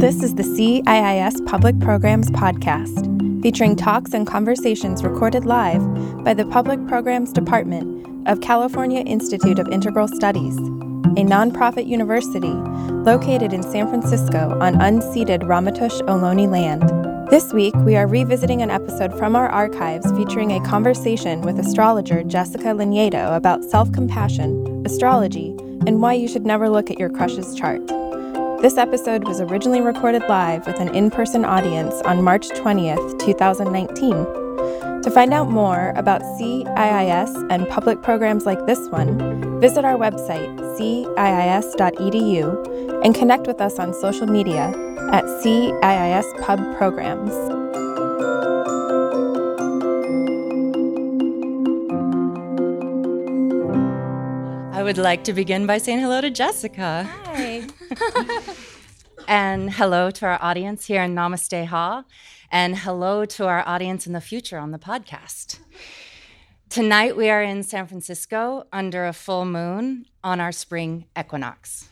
This is the CIIS Public Programs Podcast, featuring talks and conversations recorded live by the Public Programs Department of California Institute of Integral Studies, a nonprofit university located in San Francisco on unceded Ramaytush Ohlone land. This week, we are revisiting an episode from our archives featuring a conversation with astrologer Jessica Lanyadoo about self compassion, astrology, and why you should never look at your crush's chart. This episode was originally recorded live with an in person audience on March 20th, 2019. To find out more about CIIS and public programs like this one, visit our website, ciis.edu, and connect with us on social media at CIIS Pub Programs. Would like to begin by saying hello to Jessica. Hi. and hello to our audience here in Namaste Hall. And hello to our audience in the future on the podcast. Tonight we are in San Francisco under a full moon on our spring equinox.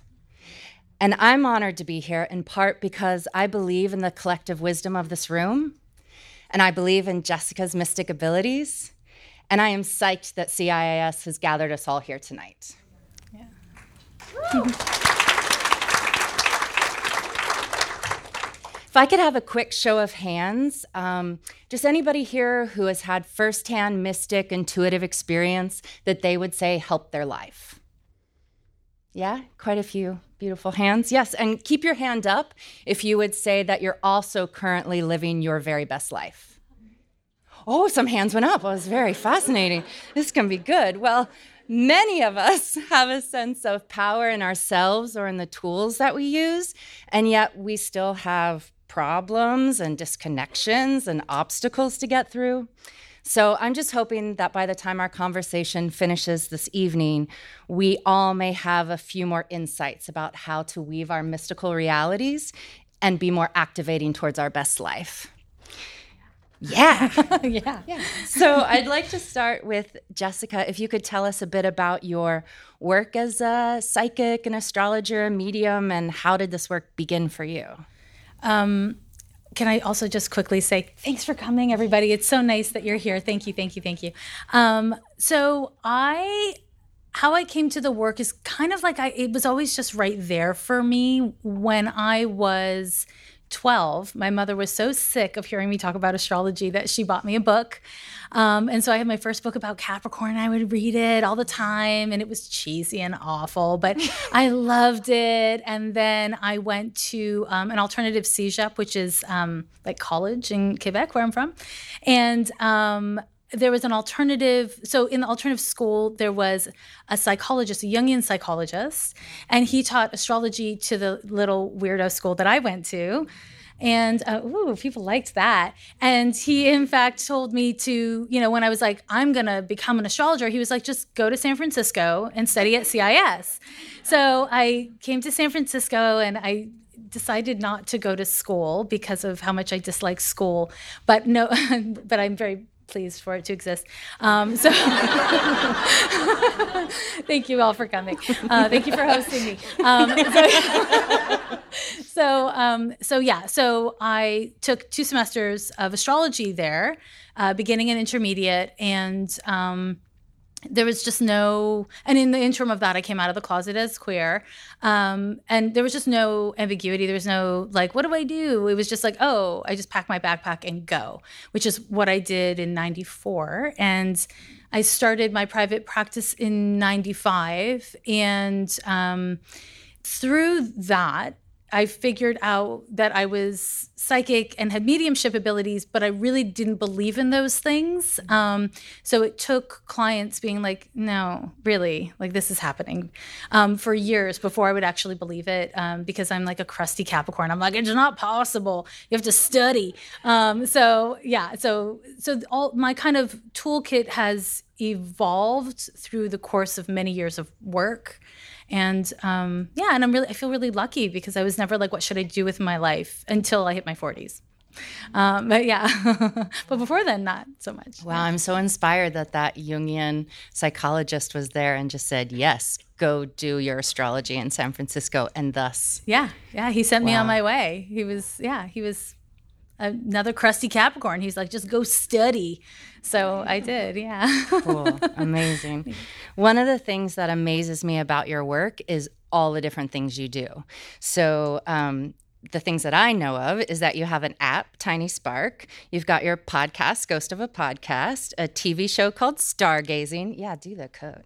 And I'm honored to be here in part because I believe in the collective wisdom of this room, and I believe in Jessica's mystic abilities, and I am psyched that CIIS has gathered us all here tonight. If I could have a quick show of hands, um, just anybody here who has had firsthand mystic intuitive experience that they would say helped their life? Yeah, quite a few beautiful hands. Yes, and keep your hand up if you would say that you're also currently living your very best life. Oh, some hands went up. It was very fascinating. This can be good. Well, many of us have a sense of power in ourselves or in the tools that we use, and yet we still have problems and disconnections and obstacles to get through. So I'm just hoping that by the time our conversation finishes this evening, we all may have a few more insights about how to weave our mystical realities and be more activating towards our best life. Yeah. yeah. Yeah. So I'd like to start with Jessica. If you could tell us a bit about your work as a psychic, an astrologer, a medium, and how did this work begin for you? Um, can I also just quickly say thanks for coming, everybody? It's so nice that you're here. Thank you, thank you, thank you. Um, so I how I came to the work is kind of like I it was always just right there for me when I was 12, my mother was so sick of hearing me talk about astrology that she bought me a book. Um, and so I had my first book about Capricorn. I would read it all the time, and it was cheesy and awful, but I loved it. And then I went to um, an alternative CEGEP, which is um, like college in Quebec, where I'm from. And um, there was an alternative so in the alternative school there was a psychologist a jungian psychologist and he taught astrology to the little weirdo school that i went to and uh, ooh, people liked that. And he, in fact, told me to, you know, when I was like, I'm to become an astrologer, he was like, just go to San Francisco and study at CIIS. So I came to San Francisco and I decided not to go to school because of how much I dislike school. But no, but I'm very pleased for it to exist. Um, so thank you all for coming. Uh, thank you for hosting me. Um, so, so, um, so, yeah, so I took two semesters of astrology there, uh, beginning and intermediate, and um, there was just no and in the interim of that i came out of the closet as queer. Um, and there was just no ambiguity. There was no like what do i do? It was just like oh i just pack my backpack and go which is what i did in 94 and i started my private practice in 95 and um, through that I figured out that I was psychic and had mediumship abilities, but I really didn't believe in those things. Um, so it took clients being like, no, really, like this is happening um, for years before I would actually believe it um, because I'm like a crusty Capricorn. I'm like, it's not possible. You have to study. Um, so yeah, so so all my kind of toolkit has evolved through the course of many years of work and um, yeah, and I'm really I feel really lucky because I was never like, what should I do with my life until I hit my 40s. Um, but yeah, but before then, not so much. Wow, I'm so inspired that that Jungian psychologist was there and just said, yes, go do your astrology in San Francisco. And thus. Yeah, yeah, he sent wow. me on my way. He was, yeah, he was another crusty Capricorn. He's like, just go study. So I did, yeah. cool, amazing. One of the things that amazes me about your work is all the different things you do. So, um, the things that I know of is that you have an app, Tiny Spark. You've got your podcast, Ghost of a Podcast, a TV show called Stargazing. Yeah, do the code.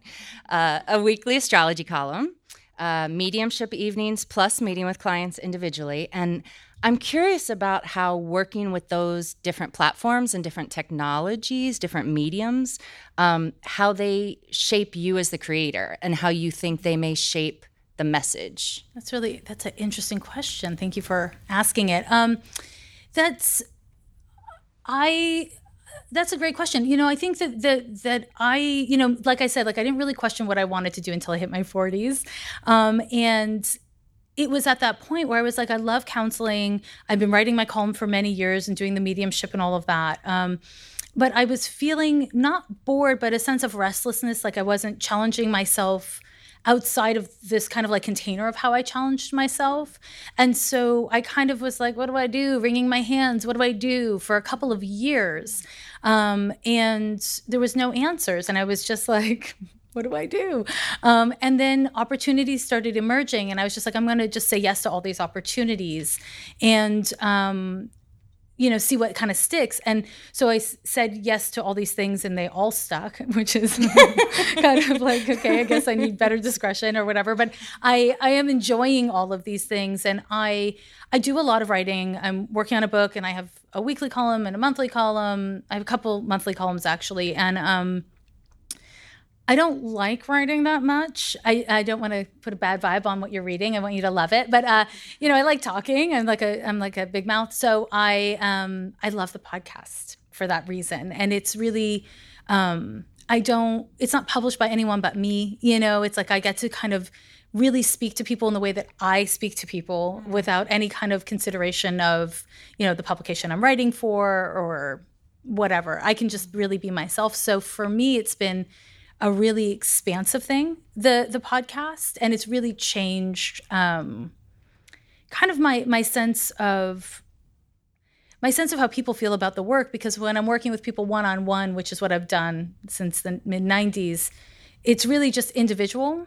Uh, a weekly astrology column, uh, mediumship evenings, plus meeting with clients individually. And I'm curious about how working with those different platforms and different technologies, different mediums, um, how they shape you as the creator and how you think they may shape the message. That's really that's an interesting question. Thank you for asking it. Um, that's I that's a great question. You know, I think that that that I, you know, like I said, like I didn't really question what I wanted to do until I hit my 40s, um, and it was at that point where I was like, I love counseling. I've been writing my column for many years and doing the mediumship and all of that. Um, but I was feeling not bored, but a sense of restlessness, like I wasn't challenging myself outside of this kind of like container of how I challenged myself. And so I kind of was like, what do I do? Wringing my hands. What do I do for a couple of years? Um, and there was no answers. And I was just like, what do I do? Um, and then opportunities started emerging, and I was just like, I'm going to just say yes to all these opportunities, and um, you know, see what kind of sticks. And so I s- said yes to all these things, and they all stuck, which is kind of like, okay, I guess I need better discretion or whatever. But I I am enjoying all of these things, and I I do a lot of writing. I'm working on a book, and I have a weekly column and a monthly column. I have a couple monthly columns actually, and um I don't like writing that much. I, I don't want to put a bad vibe on what you're reading. I want you to love it. But uh, you know, I like talking. I'm like a I'm like a big mouth. So I um I love the podcast for that reason. And it's really um I don't it's not published by anyone but me. You know, it's like I get to kind of really speak to people in the way that I speak to people without any kind of consideration of, you know, the publication I'm writing for or whatever. I can just really be myself. So for me it's been a really expansive thing the the podcast and it's really changed um, kind of my my sense of my sense of how people feel about the work because when I'm working with people one on one which is what I've done since the mid 90s it's really just individual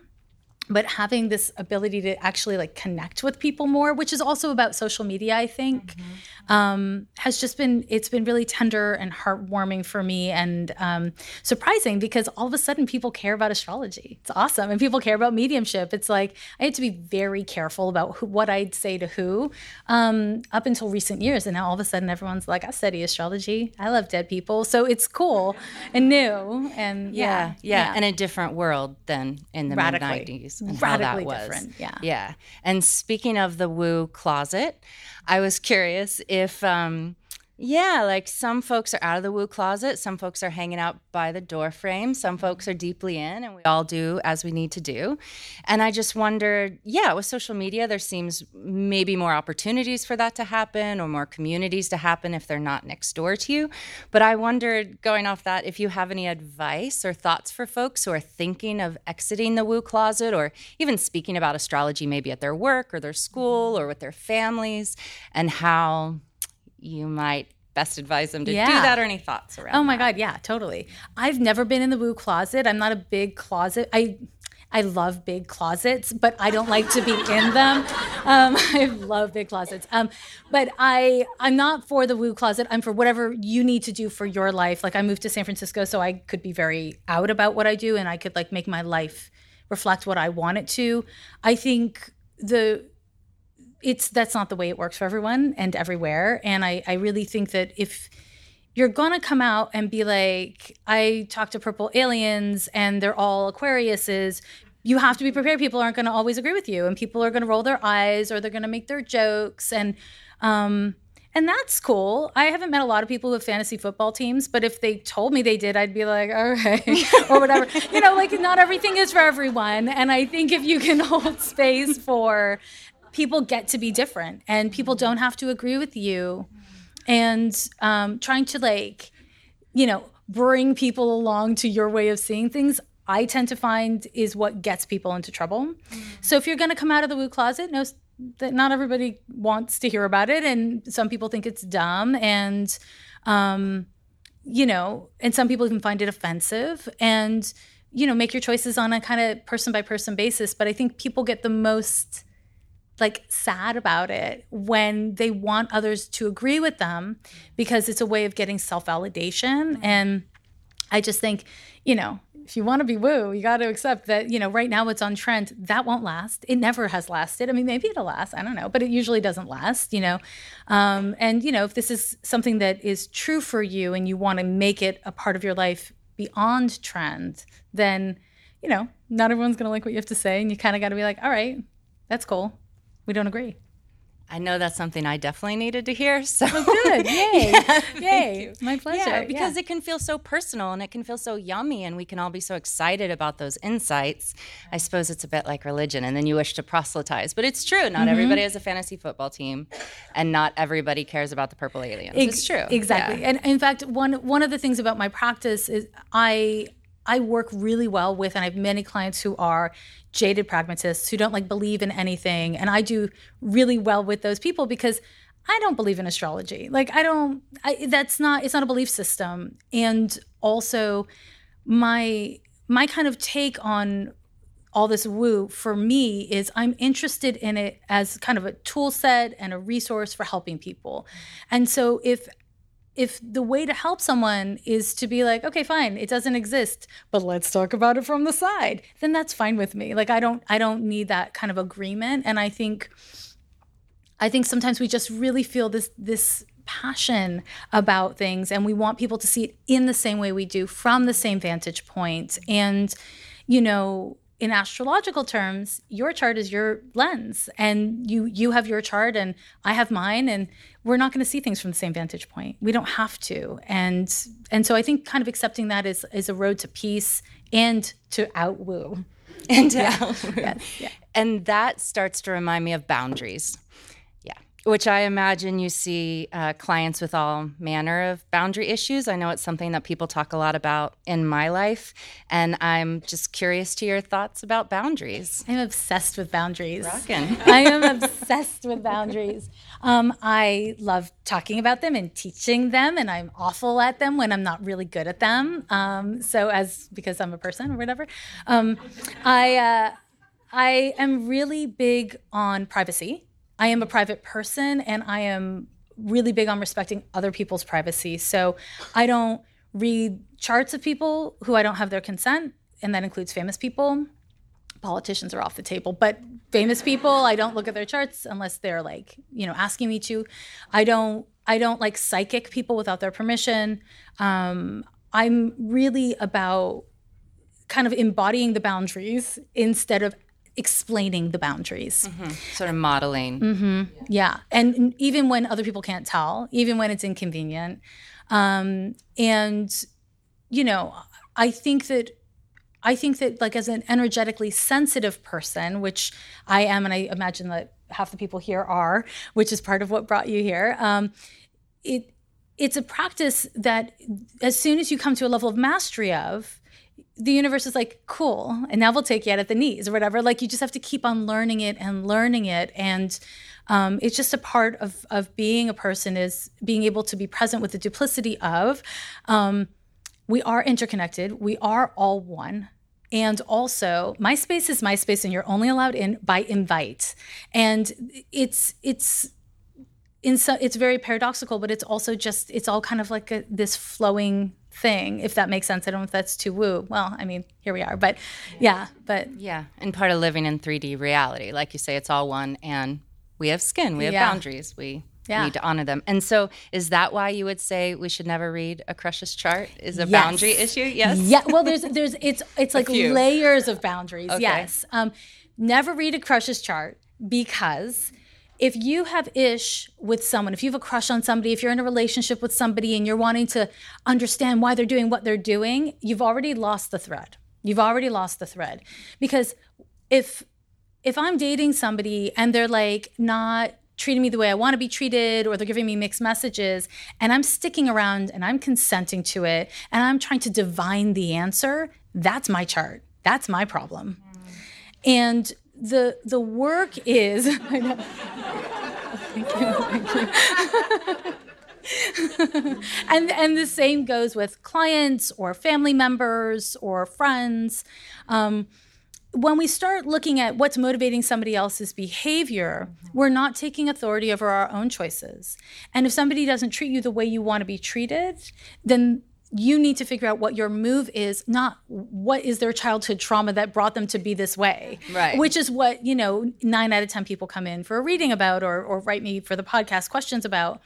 but having this ability to actually like connect with people more which is also about social media i think mm-hmm. um, has just been it's been really tender and heartwarming for me and um, surprising because all of a sudden people care about astrology. It's awesome. And people care about mediumship. It's like i had to be very careful about who, what i'd say to who um, up until recent years. And now all of a sudden everyone's like i study astrology. I love dead people. So it's cool and new. And yeah yeah, yeah. and a different world than in the mid 90s and radically how that was. different. Yeah. Yeah. And speaking of the woo closet, I was curious if um, yeah, like some folks are out of the woo closet, some folks are hanging out by the door frame, some folks are deeply in, and we all do as we need to do. And I just wondered, yeah, with social media, there seems maybe more opportunities for that to happen or more communities to happen if they're not next door to you. But I wondered, going off that, if you have any advice or thoughts for folks who are thinking of exiting the woo closet or even speaking about astrology maybe at their work or their school or with their families and how you might best advise them to yeah. do that or any thoughts around oh my that? god yeah totally i've never been in the woo closet i'm not a big closet i I love big closets, but I don't like to be in them. Um, I love big closets. Um, but I, I'm not for the woo closet. I'm for whatever you need to do for your life. Like I moved to San Francisco, so I could be very out about what I do, and I could like make my life reflect what I want it to. I think the it's that's not the way it works for everyone and everywhere. And I, I really think that if you're gonna come out and be like, I talk to purple aliens and they're all Aquariuses, you have to be prepared. People aren't gonna always agree with you, and people are gonna roll their eyes or they're gonna make their jokes and um and that's cool. I haven't met a lot of people who have fantasy football teams, but if they told me they did, I'd be like, all right, or whatever. you know, like not everything is for everyone. And I think if you can hold space for people get to be different and people don't have to agree with you and um, trying to like, you know, bring people along to your way of seeing things. I tend to find is what gets people into trouble. Mm. So if you're going to come out of the woo closet, know that not everybody wants to hear about it, and some people think it's dumb, and um, you know, and some people even find it offensive, and you know, make your choices on a kind of person by person basis. But I think people get the most like sad about it when they want others to agree with them because it's a way of getting self validation. Mm-hmm. And I just think, you know, if you want to be woo, you got to accept that, you know, right now it's on trend. That won't last. It never has lasted. I mean, maybe it'll last. I don't know, but it usually doesn't last, you know. Um, and, you know, if this is something that is true for you and you want to make it a part of your life beyond trend, then, you know, not everyone's going to like what you have to say. And you kind of got to be like, all right, that's cool we don't agree. I know that's something I definitely needed to hear. So oh, good. Yay. yeah, Yay. My pleasure. Yeah, because yeah. it can feel so personal and it can feel so yummy and we can all be so excited about those insights. I suppose it's a bit like religion and then you wish to proselytize. But it's true. Not mm-hmm. everybody has a fantasy football team and not everybody cares about the purple aliens. Ex- it's true. Exactly. And in fact, one one of the things about my practice is I I work really well with, and I have many clients who are jaded pragmatists who don't like believe in anything. And I do really well with those people because I don't believe in astrology. Like, I don't, I, that's not, it's not a belief system. And also, my, my kind of take on all this woo for me is I'm interested in it as kind of a tool set and a resource for helping people. And so if if the way to help someone is to be like okay fine it doesn't exist but let's talk about it from the side then that's fine with me. Like i don't i don't need that kind of agreement. And i think i think sometimes we just really feel this this passion about things and we want people to see it in the same way we do from the same vantage point. And you know in astrological terms your chart is your lens and you you have your chart and i have mine and we're not going to see things from the same vantage point. We don't have to. And and so i think kind of accepting that is is a road to peace and to outwoo. And to yeah. outwoo. Yes, yeah. and that starts to remind me of boundaries which I imagine you see uh, clients with all manner of boundary issues. I know it's something that people talk a lot about in my life, and I'm just curious to your thoughts about boundaries. I'm obsessed with boundaries. Rockin'. I am obsessed with boundaries. Um, I love talking about them and teaching them, and I'm awful at them when I'm not really good at them. Um, so, as because I'm a person or whatever, um, I uh, I am really big on privacy. I am a private person and I am really big on respecting other people's privacy. So I don't read charts of people who I don't have their consent, and that includes famous people. Politicians are off the table, but famous people, I don't look at their charts unless they're like, you know, asking me to. I don't I don't like psychic people without their permission. Um, I'm really about kind of embodying the boundaries instead of explaining the boundaries. Mm-hmm. Sort of modeling. Mm-hmm. Yeah. yeah. And even when other people can't tell, even when it's inconvenient. Um, and, you know, I think that. I think that, like, as an energetically sensitive person, which I am, and I imagine that half the people here are, which is part of what brought you here, um, it it's a practice that as soon as you come to a level of mastery of, the universe is like, cool, and now we'll take you out at the knees or whatever. Like you just have to keep on learning it and learning it. And um, it's just a part of of being a person is being able to be present with the duplicity of um, we are interconnected, we are all one. And also, my space is my space, and you're only allowed in by invite. And it's it's in so it's very paradoxical, but it's also just it's all kind of like a, this flowing thing, if that makes sense. I don't know if that's too woo. Well, I mean, here we are, but yeah, but yeah, and part of living in 3D reality, like you say, it's all one, and we have skin, we have yeah. boundaries, we yeah. need to honor them. And so, is that why you would say we should never read a crush's chart? Is a yes. boundary issue? Yes. Yeah. Well, there's there's it's it's like layers of boundaries. Okay. Yes. Um, never read a crush's chart because if you have ish with someone, if you have a crush on somebody, if you're in a relationship with somebody and you're wanting to understand why they're doing what they're doing, you've already lost the thread. You've already lost the thread. Because if if I'm dating somebody and they're like not treating me the way I want to be treated or they're giving me mixed messages and I'm sticking around and I'm consenting to it and I'm trying to divine the answer, that's my chart. That's my problem. Mm. And the the work is I know. Thank you. Thank you. and and the same goes with clients or family members or friends. Um, when we start looking at what's motivating somebody else's behavior, we're not taking authority over our own choices. And if somebody doesn't treat you the way you want to be treated, then you need to figure out what your move is, not what is their childhood trauma that brought them to be this way. Right. Which is what, you know, nine out of 10 people come in for a reading about or, or write me for the podcast questions about.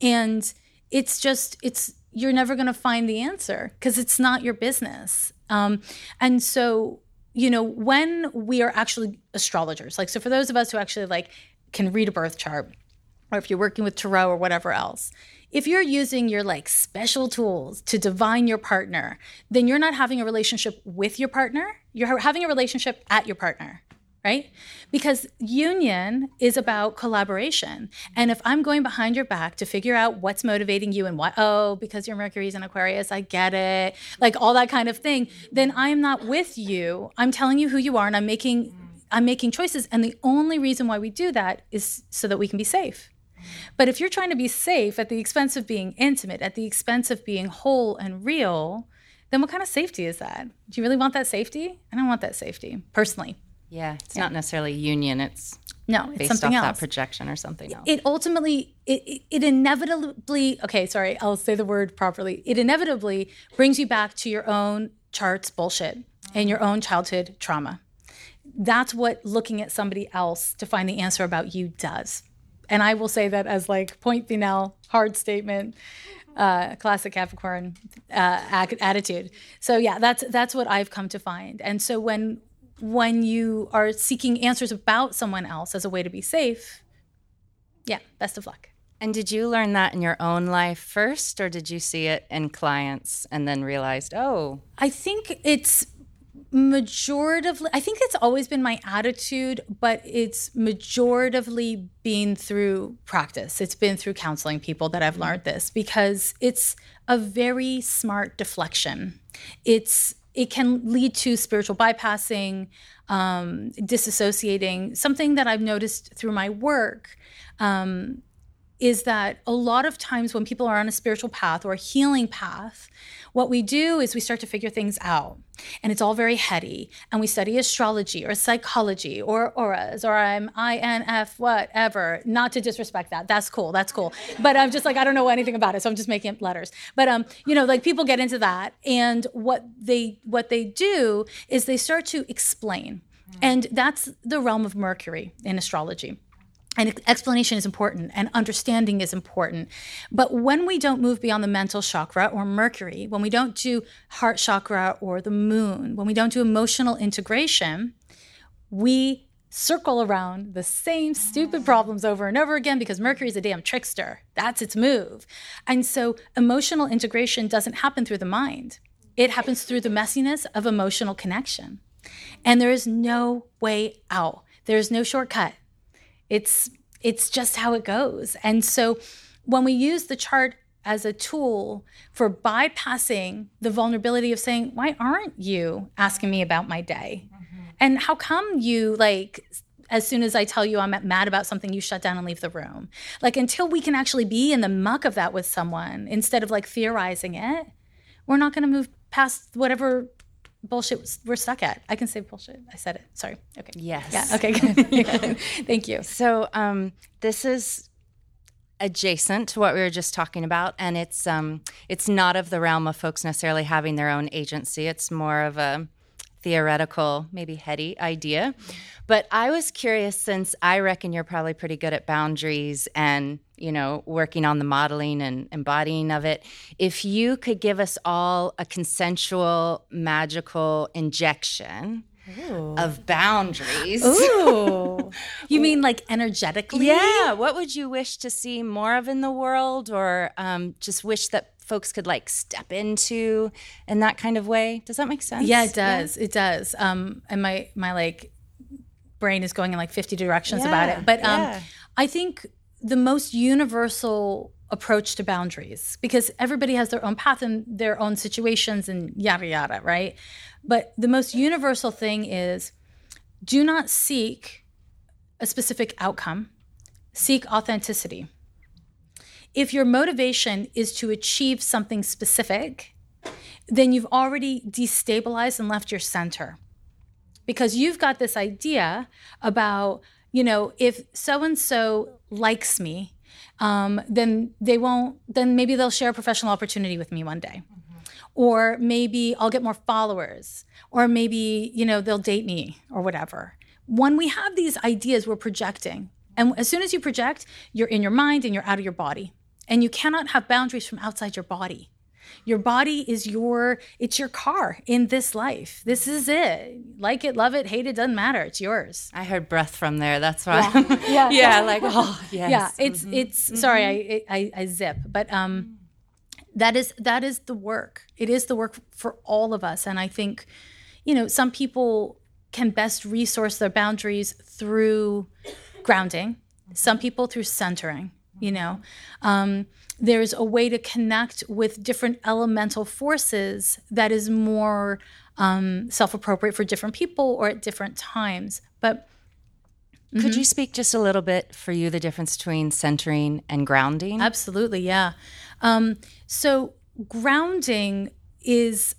And it's just, it's, you're never going to find the answer because it's not your business. Um, and so, you know, when we are actually astrologers, like, so for those of us who actually like can read a birth chart, or if you're working with tarot or whatever else, if you're using your like special tools to divine your partner, then you're not having a relationship with your partner. You're having a relationship at your partner, right? Because union is about collaboration. And if I'm going behind your back to figure out what's motivating you and what, oh, because your Mercury's in Aquarius, I get it, like all that kind of thing, then I'm not with you. I'm telling you who you are and I'm making I'm making choices. And the only reason why we do that is so that we can be safe. But if you're trying to be safe at the expense of being intimate, at the expense of being whole and real, then what kind of safety is that? Do you really want that safety? I don't want that safety personally. Yeah, it's yeah. not necessarily union. It's no, it's something else. That projection or something else. It ultimately, it, it inevitably. Okay, sorry, I'll say the word properly. It inevitably brings you back to your own charts bullshit and your own childhood trauma. That's what looking at somebody else to find the answer about you does and I will say that as like point final hard statement, uh, classic Capricorn uh, attitude. So yeah, that's that's what I've come to find. And so when when you are seeking answers about someone else as a way to be safe, yeah, best of luck. And did you learn that in your own life first, or did you see it in clients and then realized, oh? I think it's majoritively i think it's always been my attitude but it's majoritively been through practice. It's been through counseling people that i've learned this because it's a very smart deflection. It's it can lead to spiritual bypassing um, disassociating something that i've noticed through my work um, is that a lot of times when people are on a spiritual path or a healing path, what we do is we start to figure things out. And it's all very heady. And we study astrology or psychology or auras or I'm INF, whatever. Not to disrespect that. That's cool. That's cool. But I'm just like, I don't know anything about it. So I'm just making letters. But um, you know, like people get into that. And what they what they do is they start to explain. And that's the realm of Mercury in astrology and explanation is important and understanding is important. But when we don't move beyond the mental chakra or Mercury, when we don't do heart chakra or the moon, when we don't do emotional integration, we circle around the same stupid mm. problems over and over again because Mercury is a damn trickster. That's its move. And so emotional integration doesn't happen through the mind, it happens through the messiness of emotional connection. And there is no way out, there's no shortcut it's it's just how it goes. And so when we use the chart as a tool for bypassing the vulnerability of saying, why aren't you asking me about my day? Mm-hmm. And how come you like as soon as I tell you I'm mad about something, you shut down and leave the room. Like until we can actually be in the muck of that with someone instead of like theorizing it, we're not going to move past whatever bullshit we're stuck at. I can say bullshit. I said it. Sorry. Okay. Yes. Yeah. Okay. Thank you. So um, this is adjacent to what we were just talking about, and it's um, it's not of the realm of folks necessarily having their own agency. It's more of a theoretical, maybe heady idea. But I was curious since I reckon you're probably pretty good at boundaries and, you know, working on the modeling and embodying of it. If you could give us all a consensual, magical injection. Ooh. Of boundaries. Ooh. you mean like energetically? Yeah. What would you wish to see more of in the world or um, just wish that folks could like step into in that kind of way. Does that make sense? Yeah, it does. Yeah. It does. Um, and my my like brain is going in like 50 directions yeah. about it. But um, yeah. I think the most universal approach to boundaries because everybody has their own path and their own situations and yada yada, right? But the most universal thing is do not seek a specific outcome, seek authenticity. If your motivation is to achieve something specific, then you've already destabilized and left your center because you've got this idea about, you know, if so and so likes me, um, then they won't, then maybe they'll share a professional opportunity with me one day. Mm-hmm. Or maybe I'll get more followers, or maybe, you know, they'll date me or whatever. When we have these ideas, we're projecting. And as soon as you project, you're in your mind and you're out of your body. And you cannot have boundaries from outside your body. Your body is your it's your car in this life. This is it. Like it, love it, hate it, doesn't matter. It's yours. I heard breath from there. That's why. Yeah. yeah. yeah. Like oh yes. Yeah. It's mm-hmm. it's mm-hmm. sorry. I, I I zip, but um, that is that is the work. It is the work for all of us, and I think, you know, some people can best resource their boundaries through grounding. Some people through centering. You know. Um, there's a way to connect with different elemental forces that is more um, self appropriate for different people or at different times. But mm-hmm. could you speak just a little bit for you the difference between centering and grounding? Absolutely, yeah. Um, so, grounding is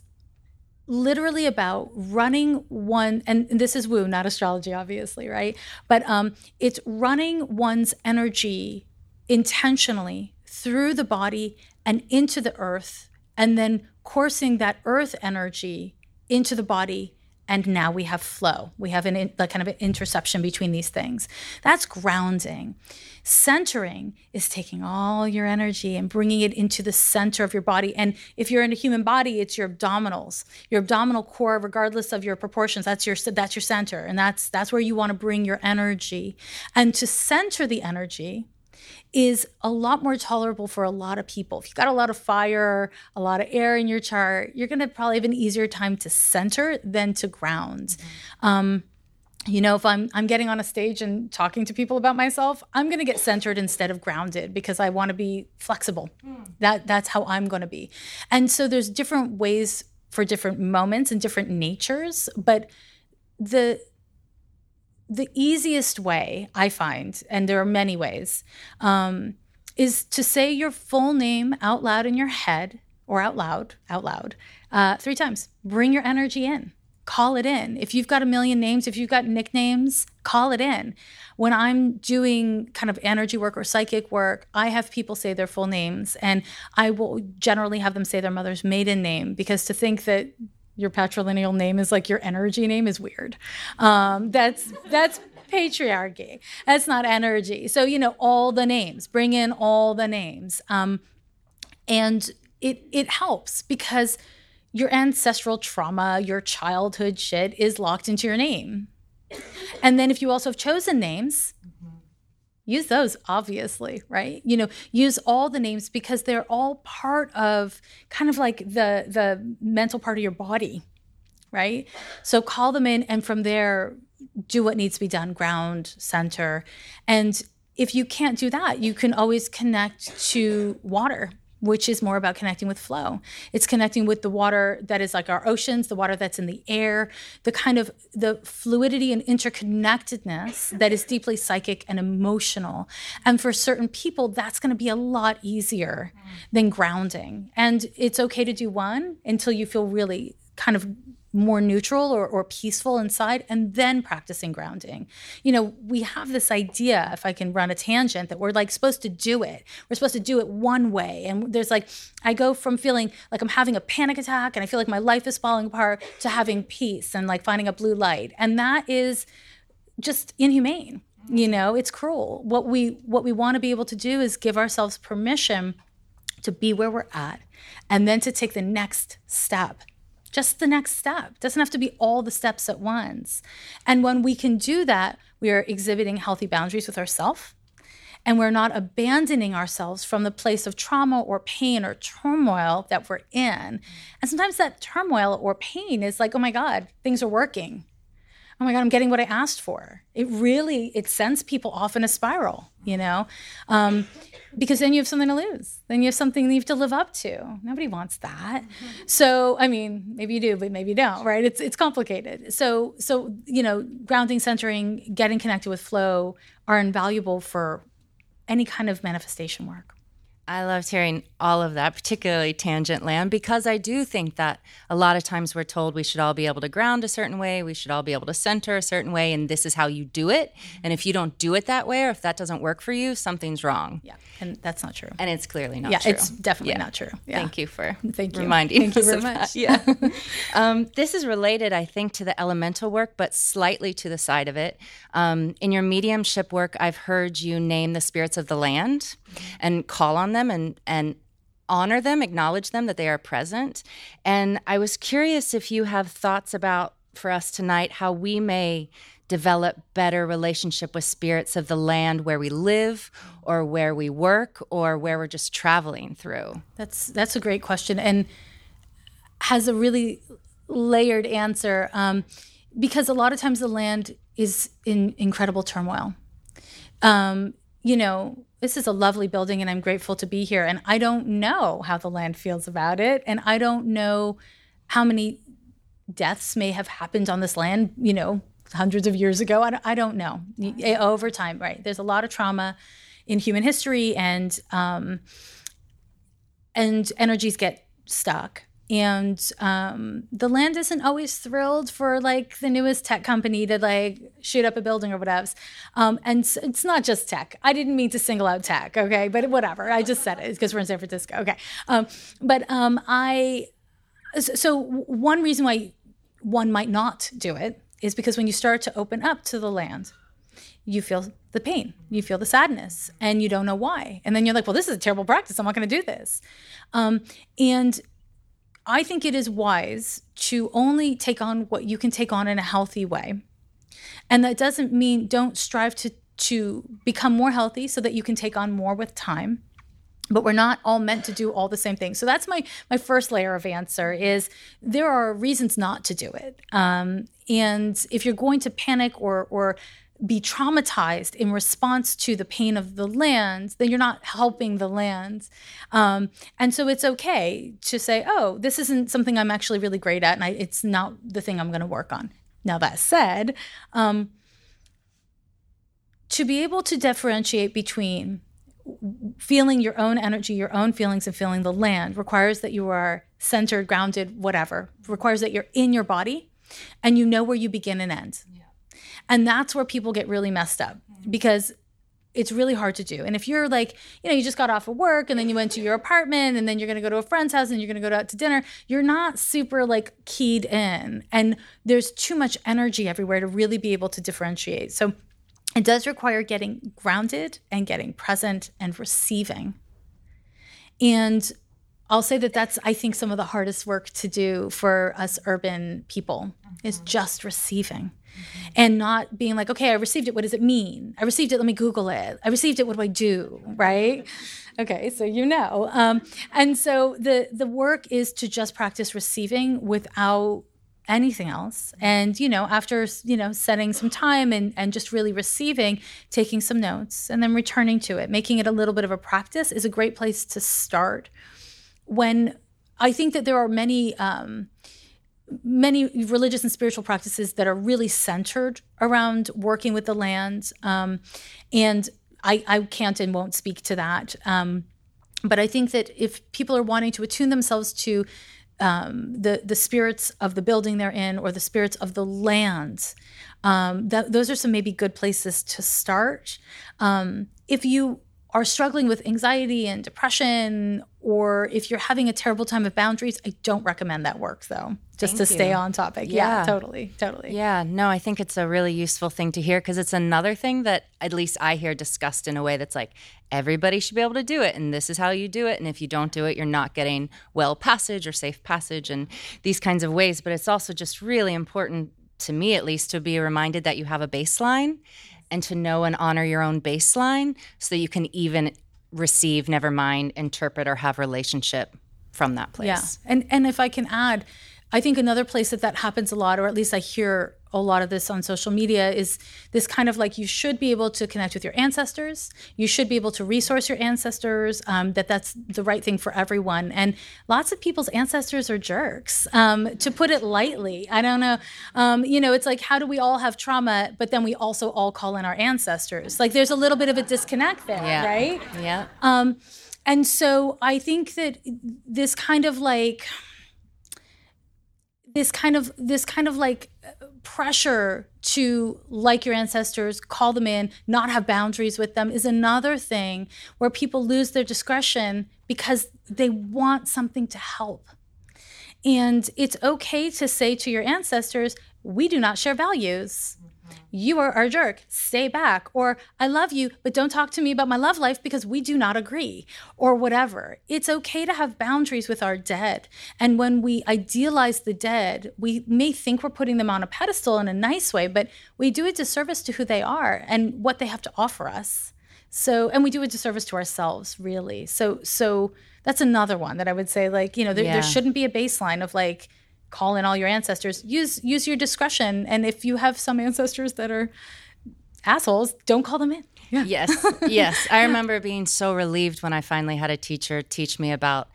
literally about running one and this is woo not astrology obviously right but um, it's running one's energy intentionally through the body and into the earth, and then coursing that earth energy into the body. And now we have flow. We have an in, like kind of an interception between these things. That's grounding. Centering is taking all your energy and bringing it into the center of your body. And if you're in a human body, it's your abdominals, your abdominal core, regardless of your proportions. That's your that's your center, and that's that's where you want to bring your energy. And to center the energy, is a lot more tolerable for a lot of people. If you've got a lot of fire, a lot of air in your chart, you're going to probably have an easier time to center than to ground. Mm-hmm. Um, you know if i'm i'm getting on a stage and talking to people about myself i'm going to get centered instead of grounded because i want to be flexible mm. that that's how i'm going to be and so there's different ways for different moments and different natures but the the easiest way I find, and there are many ways, um, is to say your full name out loud in your head or out loud, out loud, uh, three times. Bring your energy in. Call it in. If you've got a million names, if you've got nicknames, call it in. When I'm doing kind of energy work or psychic work, I have people say their full names, and I will generally have them say their mother's maiden name because to think that your patrilineal name is like your energy name is weird. Um, that's that's patriarchy. That's not energy. So you know all the names. Bring in all the names, um, and it it helps because your ancestral trauma, your childhood shit is locked into your name. And then if you also have chosen names, use those obviously right? You know use all the names because they're all part of kind of like the the mental part of your body right? So call them in and from there do what needs to be done ground center. And if you can't do that you can always connect to water which is more about connecting with flow. It's connecting with the water that is like our oceans, the water that's in the air, the kind of the fluidity and interconnectedness that is deeply psychic and emotional. And for certain people, that's going to be a lot easier mm. than grounding. And it's okay to do one until you feel really kind of more neutral or, or peaceful inside and then practicing grounding. You know we have this idea if i can run a tangent that we're like supposed to do it. We're supposed to do it one way. And there's like i go from feeling like i'm having a panic attack and i feel like my life is falling apart to having peace and like finding a blue light. And that is just inhumane. You know it's cruel. What we what we want to be able to do is give ourselves permission to be where we're at and then to take the next step just the next step. It doesn't have to be all the steps at once. And when we can do that, we are exhibiting healthy boundaries with ourselves. And we're not abandoning ourselves from the place of trauma or pain or turmoil that we're in. And sometimes that turmoil or pain is like, oh my God, things are working. Oh my god i'm getting what i asked for. It really it sends people off in a spiral you know? Um, because then you have something to lose. Then you have something you have to live up to. Nobody wants that. So i mean maybe you do but maybe you don't right? It's it's complicated. So so you know grounding centering getting connected with flow are invaluable for any kind of manifestation work I loved hearing all of that, particularly tangent land, because I do think that a lot of times we're told we should all be able to ground a certain way, we should all be able to center a certain way, and this is how you do it. And if you don't do it that way, or if that doesn't work for you, something's wrong. Yeah, and that's not true. And it's clearly not yeah, true. it's definitely yeah. not true. Yeah. Thank you for Thank you. reminding Thank you very much. That. Yeah. um, this is related, I think, to the elemental work, but slightly to the side of it. Um, in your mediumship work, I've heard you name the spirits of the land and call on them and and honor them, acknowledge them that they are present. And I was curious if you have thoughts about for us tonight how we may develop better relationship with spirits of the land where we live or where we work or where we're just traveling through. That's that's a great question and has a really layered answer um, because a lot of times the land is in incredible turmoil. Um, you know, this is a lovely building and I'm grateful to be here. And I don't know how the land feels about it. And I don't know how many deaths may have happened on this land, you know, hundreds of years ago. I don't, I don't know. Over time, right? There's a lot of trauma in human history and, um, and energies get stuck and um, the land isn't always thrilled for like the newest tech company to like shoot up a building or whatever um, and it's not just tech. I didn't mean to single out tech okay? But whatever. I just said it because we're in san francisco okay? Um, but um, i so one reason why one might not do it is because when you start to open up to the land you feel the pain you feel the sadness and you don't know why. And then you're like well this is a terrible practice. I'm not going to do this. Um, and I think it is wise to only take on what you can take on in a healthy way. And that doesn't mean don't strive to to become more healthy so that you can take on more with time. But we're not all meant to do all the same thing. So that's my my first layer of answer is there are reasons not to do it. Um, and if you're going to panic or or be traumatized in response to the pain of the land, then you're not helping the land. Um, and so it's okay to say, oh, this isn't something I'm actually really great at, and I, it's not the thing I'm going to work on. Now, that said, um, to be able to differentiate between feeling your own energy, your own feelings, and feeling the land requires that you are centered, grounded, whatever, requires that you're in your body and you know where you begin and end. Yeah. And that's where people get really messed up because it's really hard to do. And if you're like, you know, you just got off of work and then you went to your apartment and then you're going to go to a friend's house and you're going to go out to dinner, you're not super like keyed in. And there's too much energy everywhere to really be able to differentiate. So it does require getting grounded and getting present and receiving. And I'll say that that's, I think, some of the hardest work to do for us urban people mm-hmm. is just receiving and not being like, okay, I received it. What does it mean? I received it. Let me Google it. I received it. What do I do? Right? Okay, so you know. Um, and so the the work is to just practice receiving without anything else and you know after you know setting some time and and just really receiving taking some notes and then returning to it making it a little bit of a practice is a great place to start when I think that there are many um, many religious and spiritual practices that are really centered around working with the land, um, and I, I, can't and won't speak to that. Um, but I think that if people are wanting to attune themselves to um, the the spirits of the building they're in or the spirits of the land, um, that, those are some maybe good places to start. Um, if you are struggling with anxiety and depression, or if you're having a terrible time of boundaries, I don't recommend that work though, just Thank to you. stay on topic. Yeah. yeah, totally, totally. Yeah, no, I think it's a really useful thing to hear because it's another thing that at least I hear discussed in a way that's like everybody should be able to do it, and this is how you do it. And if you don't do it, you're not getting well passage or safe passage and these kinds of ways. But it's also just really important to me, at least, to be reminded that you have a baseline and to know and honor your own baseline so that you can even receive, never mind, interpret, or have relationship from that place. Yeah. And and if I can add, I think another place that that happens a lot, or at least I hear a lot of this on social media, is this kind of like you should be able to connect with your ancestors. You should be able to resource your ancestors. Um, that that's the right thing for everyone. And lots of people's ancestors are jerks, um, to put it lightly. I don't know. Um, you know, it's like how do we all have trauma, but then we also all call in our ancestors? Like there's a little bit of a disconnect there, Yeah. right? Yeah. Um, and so I think that this kind of like this kind of this kind of like pressure to like your ancestors, call them in, not have boundaries with them is another thing where people lose their discretion because they want something to help. And it's okay to say to your ancestors, we do not share values. You are our jerk. Stay back. Or I love you, but don't talk to me about my love life because we do not agree. Or whatever. It's okay to have boundaries with our dead. And when we idealize the dead, we may think we're putting them on a pedestal in a nice way, but we do a disservice to who they are and what they have to offer us. So, and we do a disservice to ourselves, really. So, so that's another one that I would say, like, you know, there, Yeah. there shouldn't be a baseline of like, call in all your ancestors. Use use your discretion, and if you have some ancestors that are assholes, don't call them in. Yeah. Yes, yes. I remember being so relieved when I finally had a teacher teach me about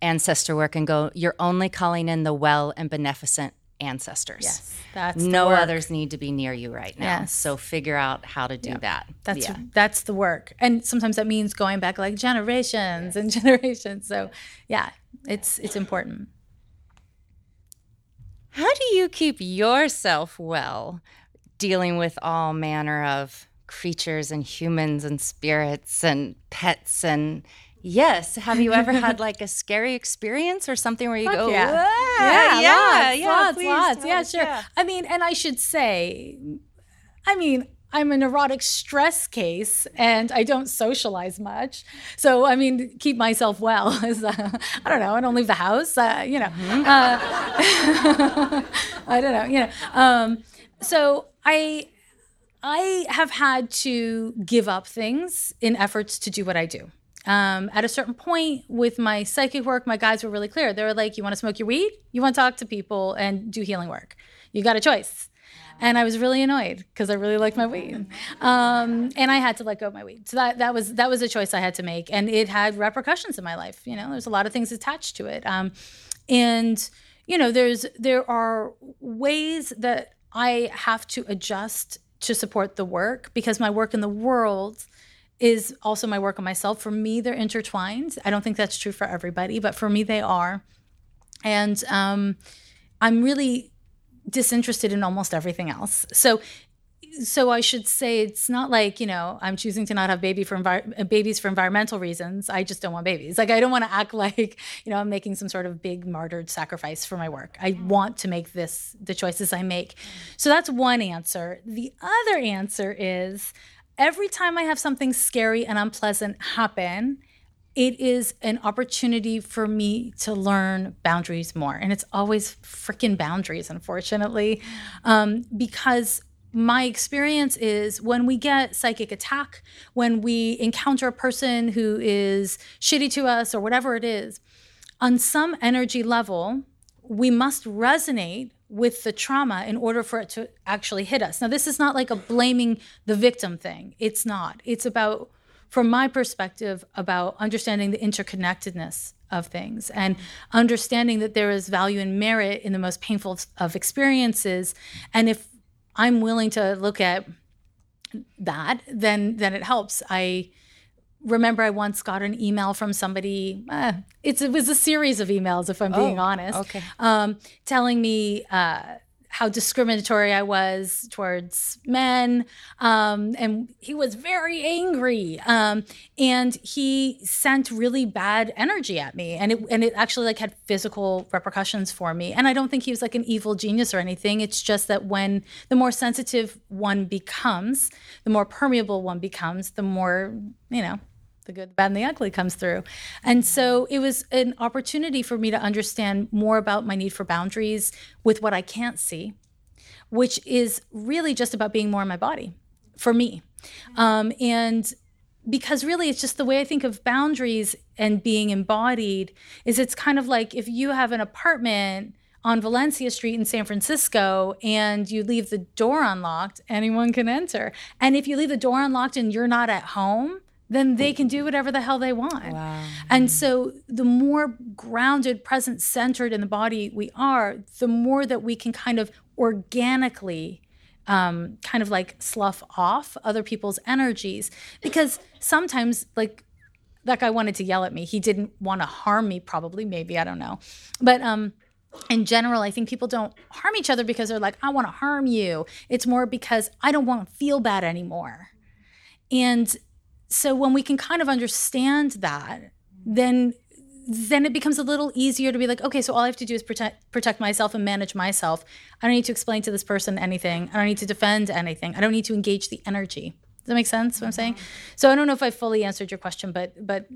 ancestor work and go, you're only calling in the well and beneficent ancestors. Yes, that's no others need to be near you right now. Yes. So figure out how to do that. That's yeah. that's the work, and sometimes that means going back like generations and generations. So, yeah, it's it's important. How do you keep yourself well dealing with all manner of creatures and humans and spirits and pets and yes, have you ever had like a scary experience or something where you go, yeah. "Ah, yeah, yeah, lots, yeah, lots, please lots. Yeah, us." sure. I mean, and I should say, I mean, I'm a neurotic stress case, and I don't socialize much. So, I mean, keep myself well is, uh, I don't know. I don't leave the house. Uh, you know, uh, I don't know. You know, um, so I. I have had to give up things in efforts to do what I do. Um, at a certain point with my psychic work, my guides were really clear. They were like, You want to smoke your weed? You want to talk to people and do healing work? You got a choice. And I was really annoyed because I really liked my weed, um, and I had to let go of my weed. So that that was that was a choice I had to make, and it had repercussions in my life. You know, there's a lot of things attached to it, um, and you know, there's there are ways that I have to adjust to support the work because my work in the world is also my work on myself. For me, they're intertwined. I don't think that's true for everybody, but for me, they are. And um, I'm really disinterested in almost everything else. So, so I should say it's not like you know I'm choosing to not have baby for envi- uh, babies for environmental reasons. I just don't want babies. Like I don't want to act like you know I'm making some sort of big martyred sacrifice for my work. I want to make this the choices I make. So that's one answer. The other answer is every time I have something scary and unpleasant happen, it is an opportunity for me to learn boundaries more. And it's always freaking boundaries, unfortunately, um, because my experience is when we get psychic attack, when we encounter a person who is shitty to us or whatever it is, on some energy level, we must resonate with the trauma in order for it to actually hit us. Now, this is not like a blaming the victim thing. It's not. It's about, from my perspective, about understanding the interconnectedness of things and understanding that there is value and merit in the most painful of experiences. And if I'm willing to look at that, then then it helps. I remember I once got an email from somebody. Uh, it's it was a series of emails, if I'm being Oh, honest. okay. Um, telling me uh, how discriminatory I was towards men, um, and he was very angry. Um, and he sent really bad energy at me, and it and it actually like had physical repercussions for me. And I don't think he was like an evil genius or anything. It's just that when the more sensitive one becomes, the more permeable one becomes, the more you know the good, the bad, and the ugly comes through. And so it was an opportunity for me to understand more about my need for boundaries with what I can't see, which is really just about being more in my body for me. Um, and because really it's just the way I think of boundaries and being embodied is it's kind of like if you have an apartment on Valencia Street in San Francisco and you leave the door unlocked, anyone can enter. And if you leave the door unlocked and you're not at home, then they can do whatever the hell they want. Wow. And so the more grounded, present, centered in the body we are, the more that we can kind of organically um, kind of like slough off other people's energies. Because sometimes, like, that guy wanted to yell at me. He didn't want to harm me, probably, maybe, I don't know. But um, in general, I think people don't harm each other because they're like, I want to harm you. It's more because I don't want to feel bad anymore. And so when we can kind of understand that, then then it becomes a little easier to be like, okay, so all I have to do is protect protect myself and manage myself. I don't need to explain to this person anything. I don't need to defend anything. I don't need to engage the energy. Does that make sense? What I'm saying? Mm-hmm. So I don't know if I fully answered your question, but but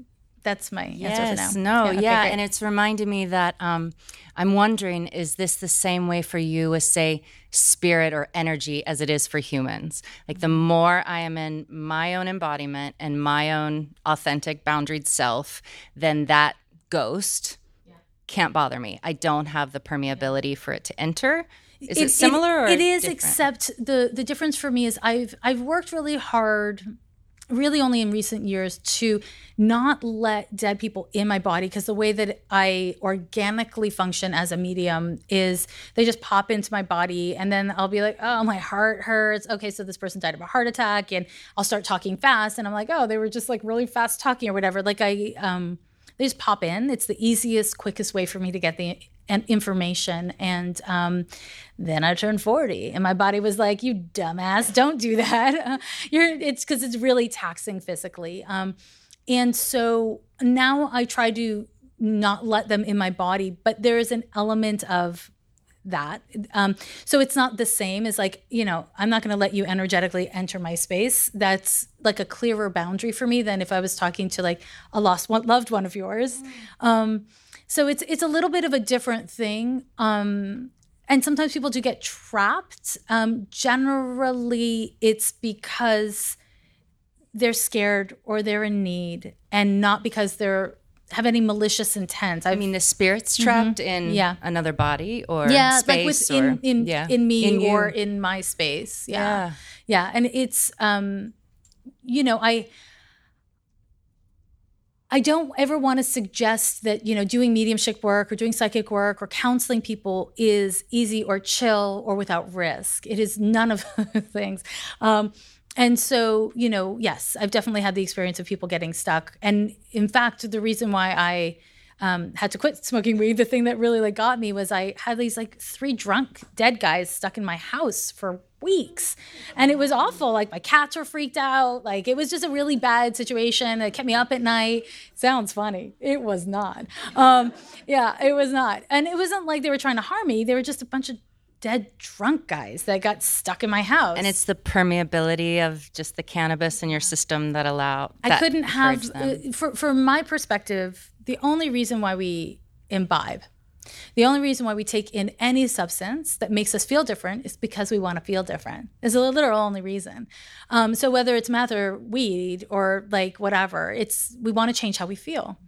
that's my yes, answer for now. No, yeah, yeah. and it's reminded me that um, I'm wondering: is this the same way for you as, say, spirit or energy as it is for humans? Like the more I am in my own embodiment and my own authentic, boundaried self, then that ghost yeah. can't bother me. I don't have the permeability for it to enter. Is it, it similar? It, it is, different? except the the difference for me is I've I've worked really hard really only in recent years to not let dead people in my body because the way that I organically function as a medium is they just pop into my body and then I'll be like, oh, my heart hurts. Okay, so this person died of a heart attack, and I'll start talking fast, and I'm like, oh, they were just like really fast talking or whatever. Like I um they just pop in. It's the easiest, quickest way for me to get the and information. And um, then I turned 40 and my body was like, you dumbass, don't do that. You're, it's because it's really taxing physically. Um, and so now I try to not let them in my body, but there is an element of that. Um, so it's not the same as like, you know, I'm not going to let you energetically enter my space. That's like a clearer boundary for me than if I was talking to like a lost one, loved one of yours. Um, so it's it's a little bit of a different thing. Um, and sometimes people do get trapped. Um, generally, it's because they're scared or they're in need, and not because they're have any malicious intent. I've, i mean, the spirit's trapped mm-hmm. in yeah. another body or yeah, space like within, or in, yeah. in me in or in my space. Yeah. yeah, yeah, and it's um, you know, I I don't ever want to suggest that, you know, doing mediumship work or doing psychic work or counseling people is easy or chill or without risk. It is none of the things. Um, and so, you know, yes, I've definitely had the experience of people getting stuck. And in fact, the reason why I um, had to quit smoking weed, the thing that really like got me was I had these like three drunk dead guys stuck in my house for weeks. And it was awful. Like my cats were freaked out. Like it was just a really bad situation. It kept me up at night. Sounds funny. It was not. Um, yeah, it was not. And it wasn't like they were trying to harm me. They were just a bunch of dead drunk guys that got stuck in my house. And it's the permeability of just the cannabis in your system that allow. That I couldn't have, uh, for, from my perspective, the only reason why we imbibe the only reason why we take in any substance that makes us feel different is because we want to feel different. Is the literal only reason. Um, so whether it's meth or weed or like whatever, it's we want to change how we feel.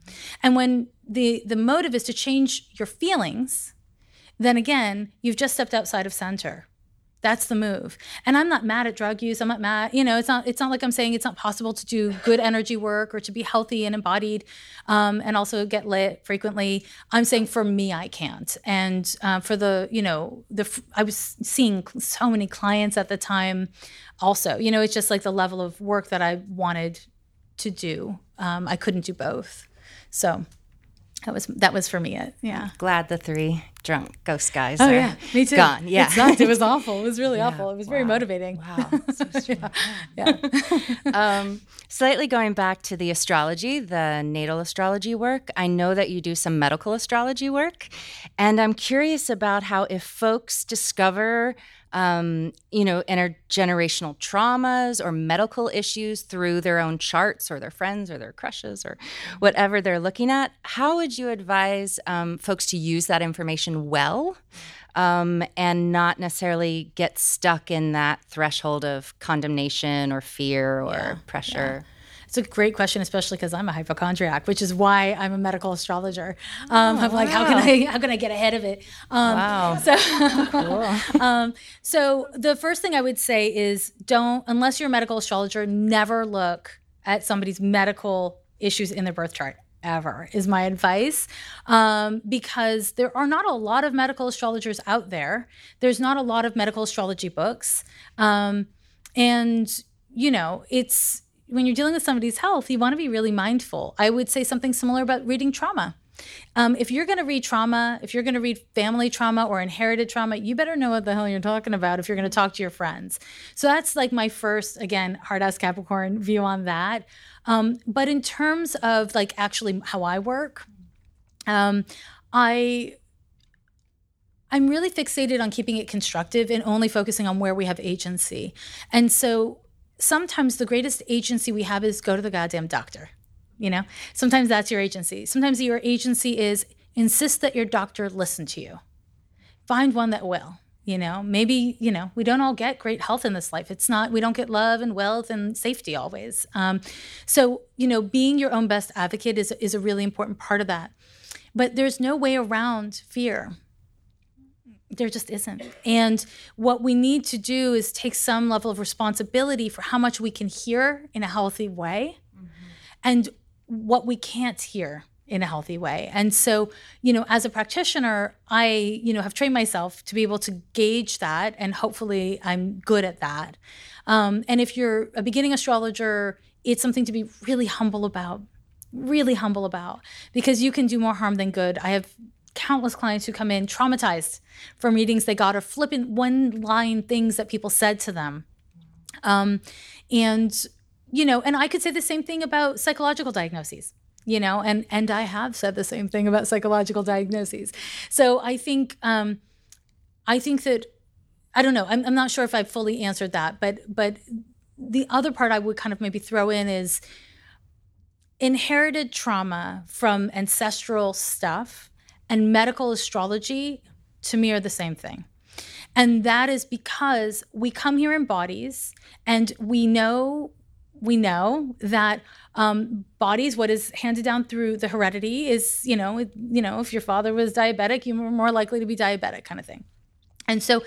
And when the the motive is to change your feelings, then again, you've just stepped outside of center. That's the move. And I'm not mad at drug use. I'm not mad. You know, it's not. It's not like I'm saying it's not possible to do good energy work or to be healthy and embodied, um, and also get lit frequently. I'm saying for me, I can't. And uh, for the, you know, the I was seeing so many clients at the time. Also, you know, it's just like the level of work that I wanted to do. Um, I couldn't do both. So that was that was for me it yeah. Glad the three drunk ghost guys oh yeah me too. gone. Yeah. It was awful. It was really yeah. awful. It was wow. very motivating. Wow. So yeah, yeah. um, slightly going back to the astrology the natal astrology work i know that you do some medical astrology work and i'm curious about how if folks discover um, you know, intergenerational traumas or medical issues through their own charts or their friends or their crushes or whatever they're looking at. How would you advise um, folks to use that information well um, and not necessarily get stuck in that threshold of condemnation or fear or yeah, pressure? Yeah. It's a great question, especially because I'm a hypochondriac, which is why I'm a medical astrologer. Um, oh, I'm like, how can I how can I get ahead of it? Um, wow. So, cool. um, so the first thing I would say is don't unless you're a medical astrologer, never look at somebody's medical issues in their birth chart ever is my advice um, because there are not a lot of medical astrologers out there there's not a lot of medical astrology books um, and you know it's when you're dealing with somebody's health you want to be really mindful i would say something similar about reading trauma um, if you're going to read trauma, if you're going to read family trauma or inherited trauma, you better know what the hell you're talking about if you're going to talk to your friends. So that's like my first, again, hard ass Capricorn view on that. Um, but in terms of like actually how I work, um, I I'm really fixated on keeping it constructive and only focusing on where we have agency. And so sometimes the greatest agency we have is go to the goddamn doctor. You know, sometimes that's your agency. Sometimes your agency is insist that your doctor listen to you. Find one that will. You know, maybe, you know, we don't all get great health in this life. It's not, we don't get love and wealth and safety always. Um, so, you know, being your own best advocate is, is a really important part of that. But there's no way around fear. There just isn't. And what we need to do is take some level of responsibility for how much we can hear in a healthy way mm-hmm. and what we can't hear in a healthy way. And so, you know, as a practitioner, I, you know, have trained myself to be able to gauge that and hopefully I'm good at that. Um, and if you're a beginning astrologer, it's something to be really humble about, really humble about, because you can do more harm than good. I have countless clients who come in traumatized from readings they got or flippant one line things that people said to them. Um, and you know, and I could say the same thing about psychological diagnoses you know and and i have said the same thing about psychological diagnoses so i think um i think that i don't know I'm, I'm not sure if i've fully answered that but but the other part i would kind of maybe throw in is inherited trauma from ancestral stuff and medical astrology to me are the same thing and that is because we come here in bodies and we know we know that um, bodies, what is handed down through the heredity, is you know, you know, if your father was diabetic, you were more likely to be diabetic, kind of thing. And so,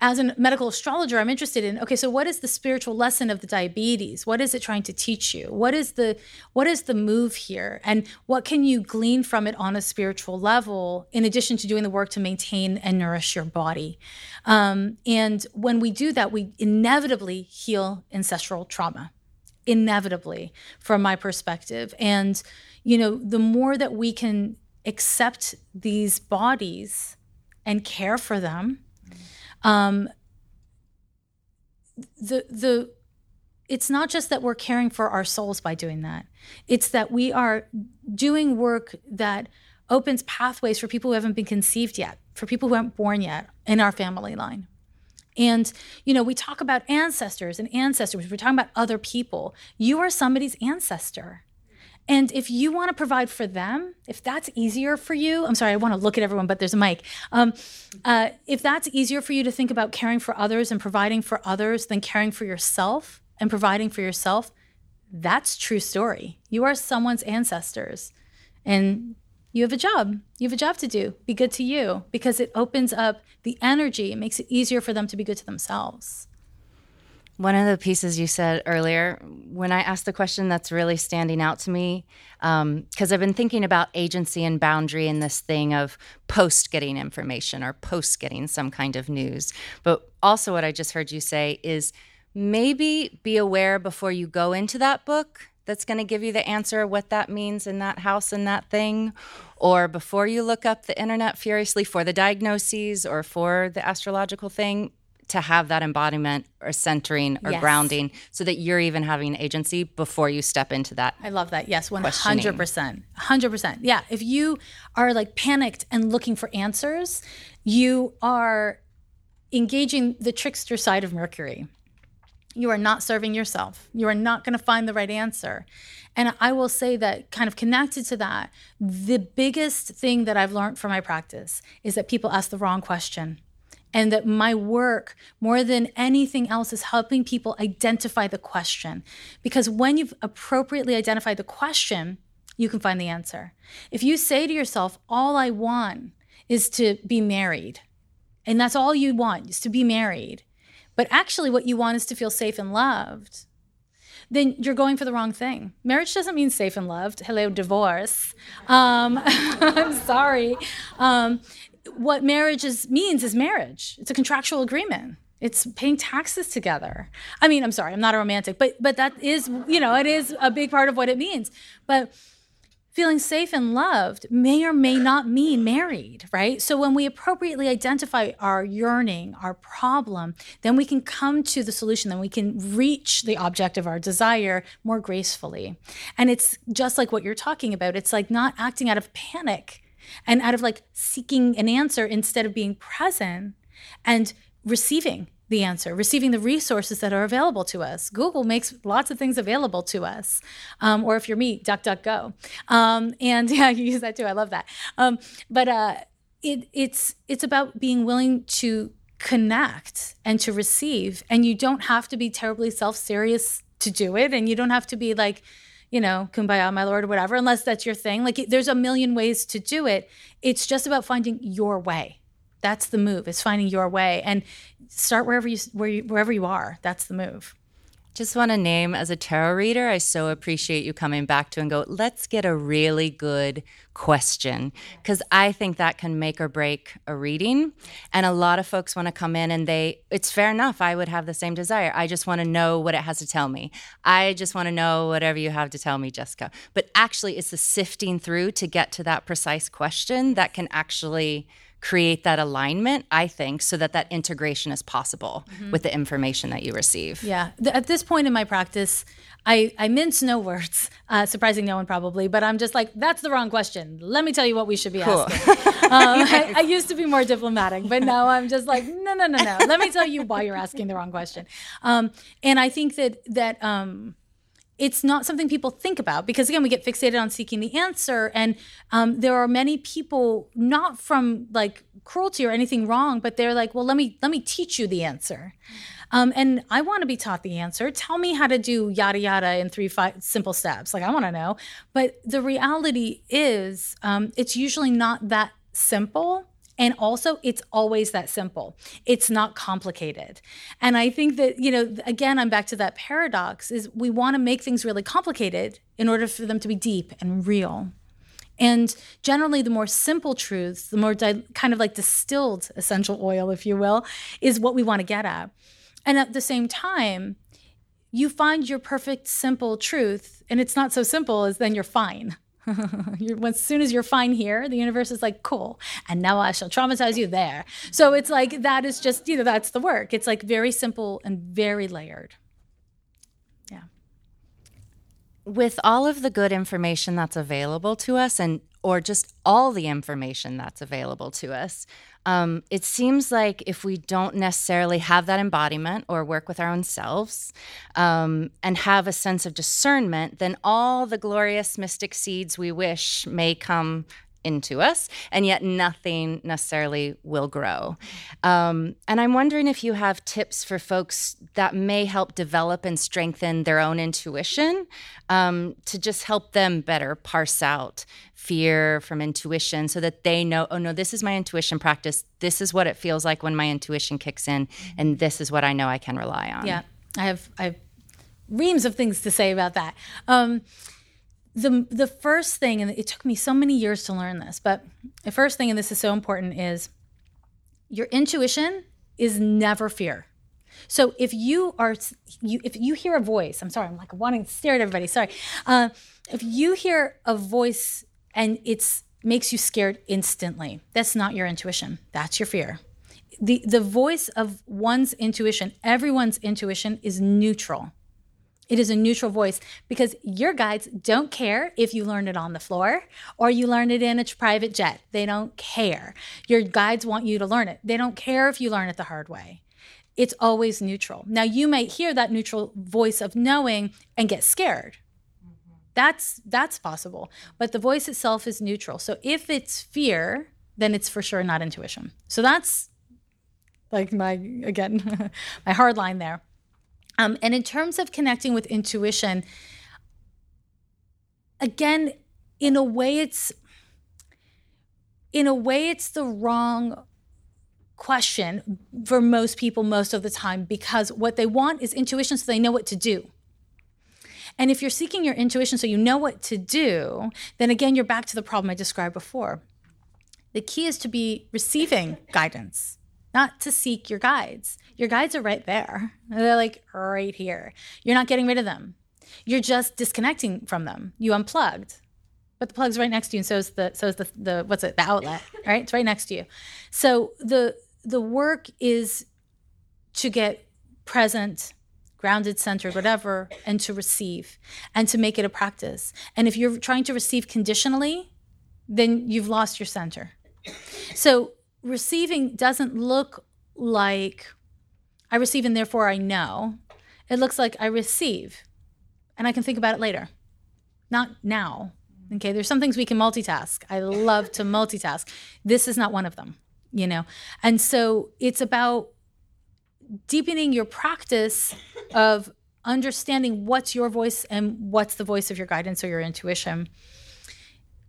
as a medical astrologer, I'm interested in okay, so what is the spiritual lesson of the diabetes? What is it trying to teach you? What is the what is the move here, and what can you glean from it on a spiritual level, in addition to doing the work to maintain and nourish your body? Um, and when we do that, we inevitably heal ancestral trauma inevitably from my perspective and you know the more that we can accept these bodies and care for them um the the it's not just that we're caring for our souls by doing that it's that we are doing work that opens pathways for people who haven't been conceived yet for people who aren't born yet in our family line and, you know, we talk about ancestors and ancestors, we're talking about other people. You are somebody's ancestor. And if you want to provide for them, if that's easier for you, I'm sorry, I want to look at everyone, but there's a mic. Um, uh, if that's easier for you to think about caring for others and providing for others than caring for yourself and providing for yourself, that's true story. You are someone's ancestors. And you have a job. You have a job to do. Be good to you because it opens up the energy. It makes it easier for them to be good to themselves. One of the pieces you said earlier, when I asked the question that's really standing out to me, because um, I've been thinking about agency and boundary and this thing of post getting information or post getting some kind of news. But also, what I just heard you say is maybe be aware before you go into that book that's going to give you the answer what that means in that house and that thing or before you look up the internet furiously for the diagnoses or for the astrological thing to have that embodiment or centering or yes. grounding so that you're even having agency before you step into that. I love that. Yes, 100%. 100%. Yeah, if you are like panicked and looking for answers, you are engaging the trickster side of Mercury you are not serving yourself. You are not going to find the right answer. And I will say that, kind of connected to that, the biggest thing that I've learned from my practice is that people ask the wrong question. And that my work more than anything else is helping people identify the question because when you've appropriately identified the question you can find the answer if you say to yourself all i want is to be married and that's all you want is to be married but actually what you want is to feel safe and loved then you're going for the wrong thing. Marriage doesn't mean safe and loved. Hello, divorce. Um, I'm sorry. Um, what marriage is, means is marriage. It's a contractual agreement. It's paying taxes together. I mean, I'm sorry, I'm not a romantic, but but that is, you know, it is a big part of what it means. But feeling safe and loved may or may not mean married, right? So when we appropriately identify our yearning, our problem, then we can come to the solution, then we can reach the object of our desire more gracefully. And it's just like what you're talking about. It's like not acting out of panic and out of like seeking an answer instead of being present and receiving the answer, receiving the resources that are available to us. Google makes lots of things available to us. Um, or if you're me, DuckDuckGo. Um, and yeah, you use that too. I love that. Um, but uh, it, it's it's about being willing to connect and to receive. And you don't have to be terribly self serious to do it. And you don't have to be like, you know, kumbaya, my lord, whatever, unless that's your thing. Like there's a million ways to do it. It's just about finding your way. That's the move. It's finding your way and start wherever you, where you wherever you are. That's the move. Just want to name as a tarot reader, I so appreciate you coming back to and go, let's get a really good question. Because I think that can make or break a reading. And a lot of folks want to come in and they, it's fair enough. I would have the same desire. I just want to know what it has to tell me. I just want to know whatever you have to tell me, Jessica. But actually, it's the sifting through to get to that precise question that can actually create that alignment i think so that that integration is possible mm-hmm. with the information that you receive. Yeah. At this point in my practice i, I mince no words uh, surprising no one probably but i'm just like that's the wrong question. Let me tell you what we should be cool. asking. Um, I, I, used to be more diplomatic but now i'm just like no no no no. Let me tell you why you're asking the wrong question. Um, and i think that that um, it's not something people think about because again we get fixated on seeking the answer. And um, there are many people not from like cruelty or anything wrong but they're like well let me let me teach you the answer. Um, and i want to be taught the answer. Tell me how to do yada yada in three five simple steps. Like i want to know. But the reality is um, it's usually not that simple and also, it's always that simple. It's not complicated. And I think that, you know, again, I'm back to that paradox is we want to make things really complicated in order for them to be deep and real. And generally, the more simple truths, the more di- kind of like distilled essential oil, if you will, is what we want to get at. And at the same time, you find your perfect simple truth, and it's not so simple as then you're fine. as soon as you're fine here, the universe is like, cool. And now I shall traumatize you there. So it's like, that is just, you know, that's the work. It's like very simple and very layered. Yeah. With all of the good information that's available to us and or just all the information that's available to us, um, it seems like if we don't necessarily have that embodiment or work with our own selves um, and have a sense of discernment, then all the glorious mystic seeds we wish may come into us, and yet nothing necessarily will grow. Um, and I'm wondering if you have tips for folks that may help develop and strengthen their own intuition um, to just help them better parse out fear from intuition so that they know, oh no, this is my intuition practice. This is what it feels like when my intuition kicks in, and this is what I know I can rely on. Yeah, I have I have reams of things to say about that. Um, the the first thing, and it took me so many years to learn this, but the first thing, and this is so important, is your intuition is never fear. So if you are, you if you hear a voice, I'm sorry, I'm like wanting to stare at everybody. Sorry, uh, if you hear a voice and it's makes you scared instantly, that's not your intuition. That's your fear. The the voice of one's intuition, everyone's intuition is neutral. It is a neutral voice because your guides don't care if you learn it on the floor or you learn it in a private jet. They don't care. Your guides want you to learn it. They don't care if you learn it the hard way. It's always neutral. Now, you might hear that neutral voice of knowing and get scared. That's that's possible. But the voice itself is neutral. So if it's fear, then it's for sure not intuition. So that's like my again my hard line there. Um, and in terms of connecting with intuition, again, in a way, it's in a way it's the wrong question for most people most of the time because what they want is intuition so they know what to do. And if you're seeking your intuition so you know what to do, then again, you're back to the problem I described before. The key is to be receiving guidance, not to seek your guides. Your guides are right there, they're like right here. You're not getting rid of them, you're just disconnecting from them. You unplugged. But the plug's right next to you, and so is the so is the, the what's it the outlet, right? It's right next to you. So the the work is to get present grounded, centered, whatever, and to receive and to make it a practice. And if you're trying to receive conditionally, then you've lost your center. So receiving doesn't look like I receive and therefore I know. It looks like I receive and I can think about it later, not now. Okay, there's some things we can multitask. I love to multitask. This is not one of them, you know? And so it's about deepening your practice of understanding what's your voice and what's the voice of your guidance or your intuition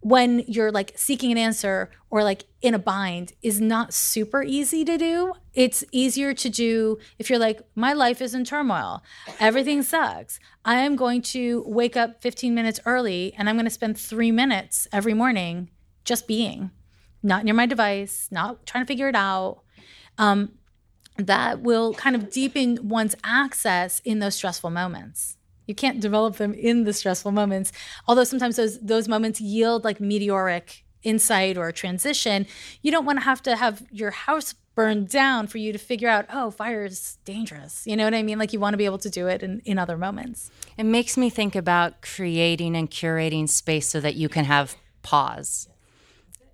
when you're like seeking an answer or like in a bind is not super easy to do. It's easier to do if you're like, my life is in turmoil, everything sucks. I am going to wake up 15 minutes early and I'm going to spend three minutes every morning just being, not near my device, not trying to figure it out. Um, that will kind of deepen one's access in those stressful moments. You can't develop them in the stressful moments, although sometimes those those moments yield like meteoric insight or transition. You don't want to have to have your house burned down for you to figure out, oh, fire is dangerous. You know what I mean? Like you want to be able to do it in, in other moments. It makes me think about creating and curating space so that you can have pause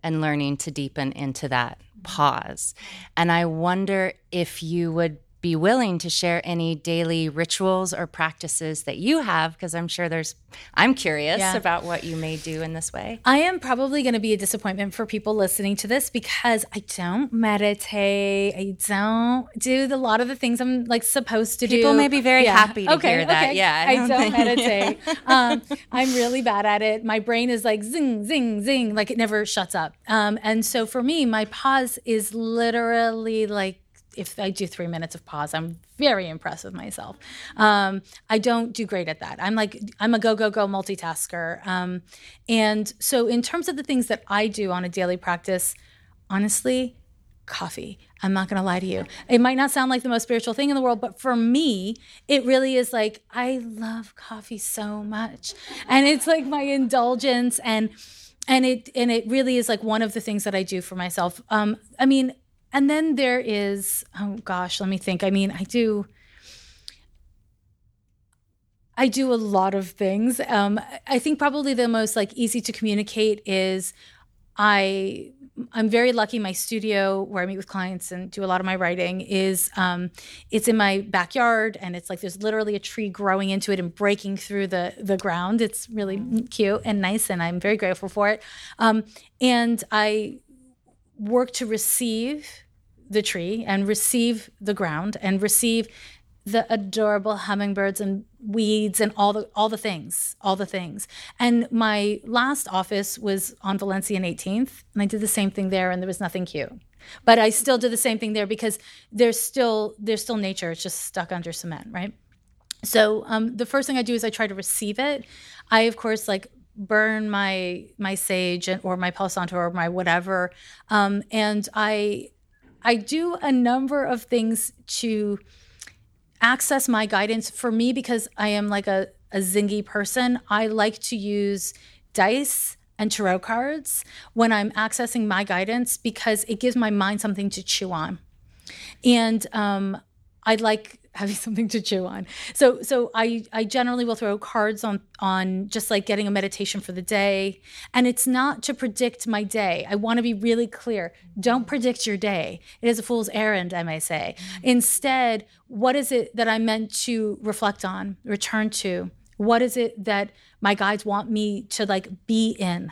and learning to deepen into that pause. And I wonder if you would be willing to share any daily rituals or practices that you have because I'm sure there's I'm curious yeah. about what you may do in this way. I am probably going to be a disappointment for people listening to this because I don't meditate. I don't do a lot of the things I'm like supposed to people do. People may be very yeah. happy to okay, hear that. Okay. Yeah, I don't, I don't meditate. um, I'm really bad at it. My brain is like zing, zing, zing, like it never shuts up. Um, and so for me, my pause is literally like if I do three minutes of pause, I'm very impressed with myself. Um, I don't do great at that. I'm like, I'm a go, go, go multitasker. Um, and so, in terms of the things that I do on a daily practice, honestly, coffee. I'm not going to lie to you. It might not sound like the most spiritual thing in the world, but for me, it really is like, I love coffee so much. And it's like my indulgence and, and it and it really is like one of the things that I do for myself. Um, I mean, and then there is, oh gosh, let me think. I mean, I do. I do a lot of things. Um, I think probably the most like easy to communicate is I I'm very lucky. My studio, where I meet with clients and do a lot of my writing, is um, it's in my backyard, and it's like there's literally a tree growing into it and breaking through the the ground. It's really cute and nice, and I'm very grateful for it. Um, and I work to receive the tree and receive the ground and receive the adorable hummingbirds and weeds and all the all the things all the things. And my last office was on valencia and 18th and i did the same thing there and there was nothing cute but i still did the same thing there because there's still there's still nature. It's just stuck under cement right? So um, the first thing i do is i try to receive it. I of course like burn my my sage or my palo santo or my whatever um, and i I do a number of things to access my guidance. For me, because I am like a, a zingy person, I like to use dice and tarot cards when I'm accessing my guidance because it gives my mind something to chew on. And um, I like having something to chew on. So so I I generally will throw cards on on just like getting a meditation for the day and it's not to predict my day. I want to be really clear. Don't predict your day. It is a fool's errand, I may say. Mm-hmm. Instead, what is it that I'm meant to reflect on, return to? What is it that my guides want me to like be in?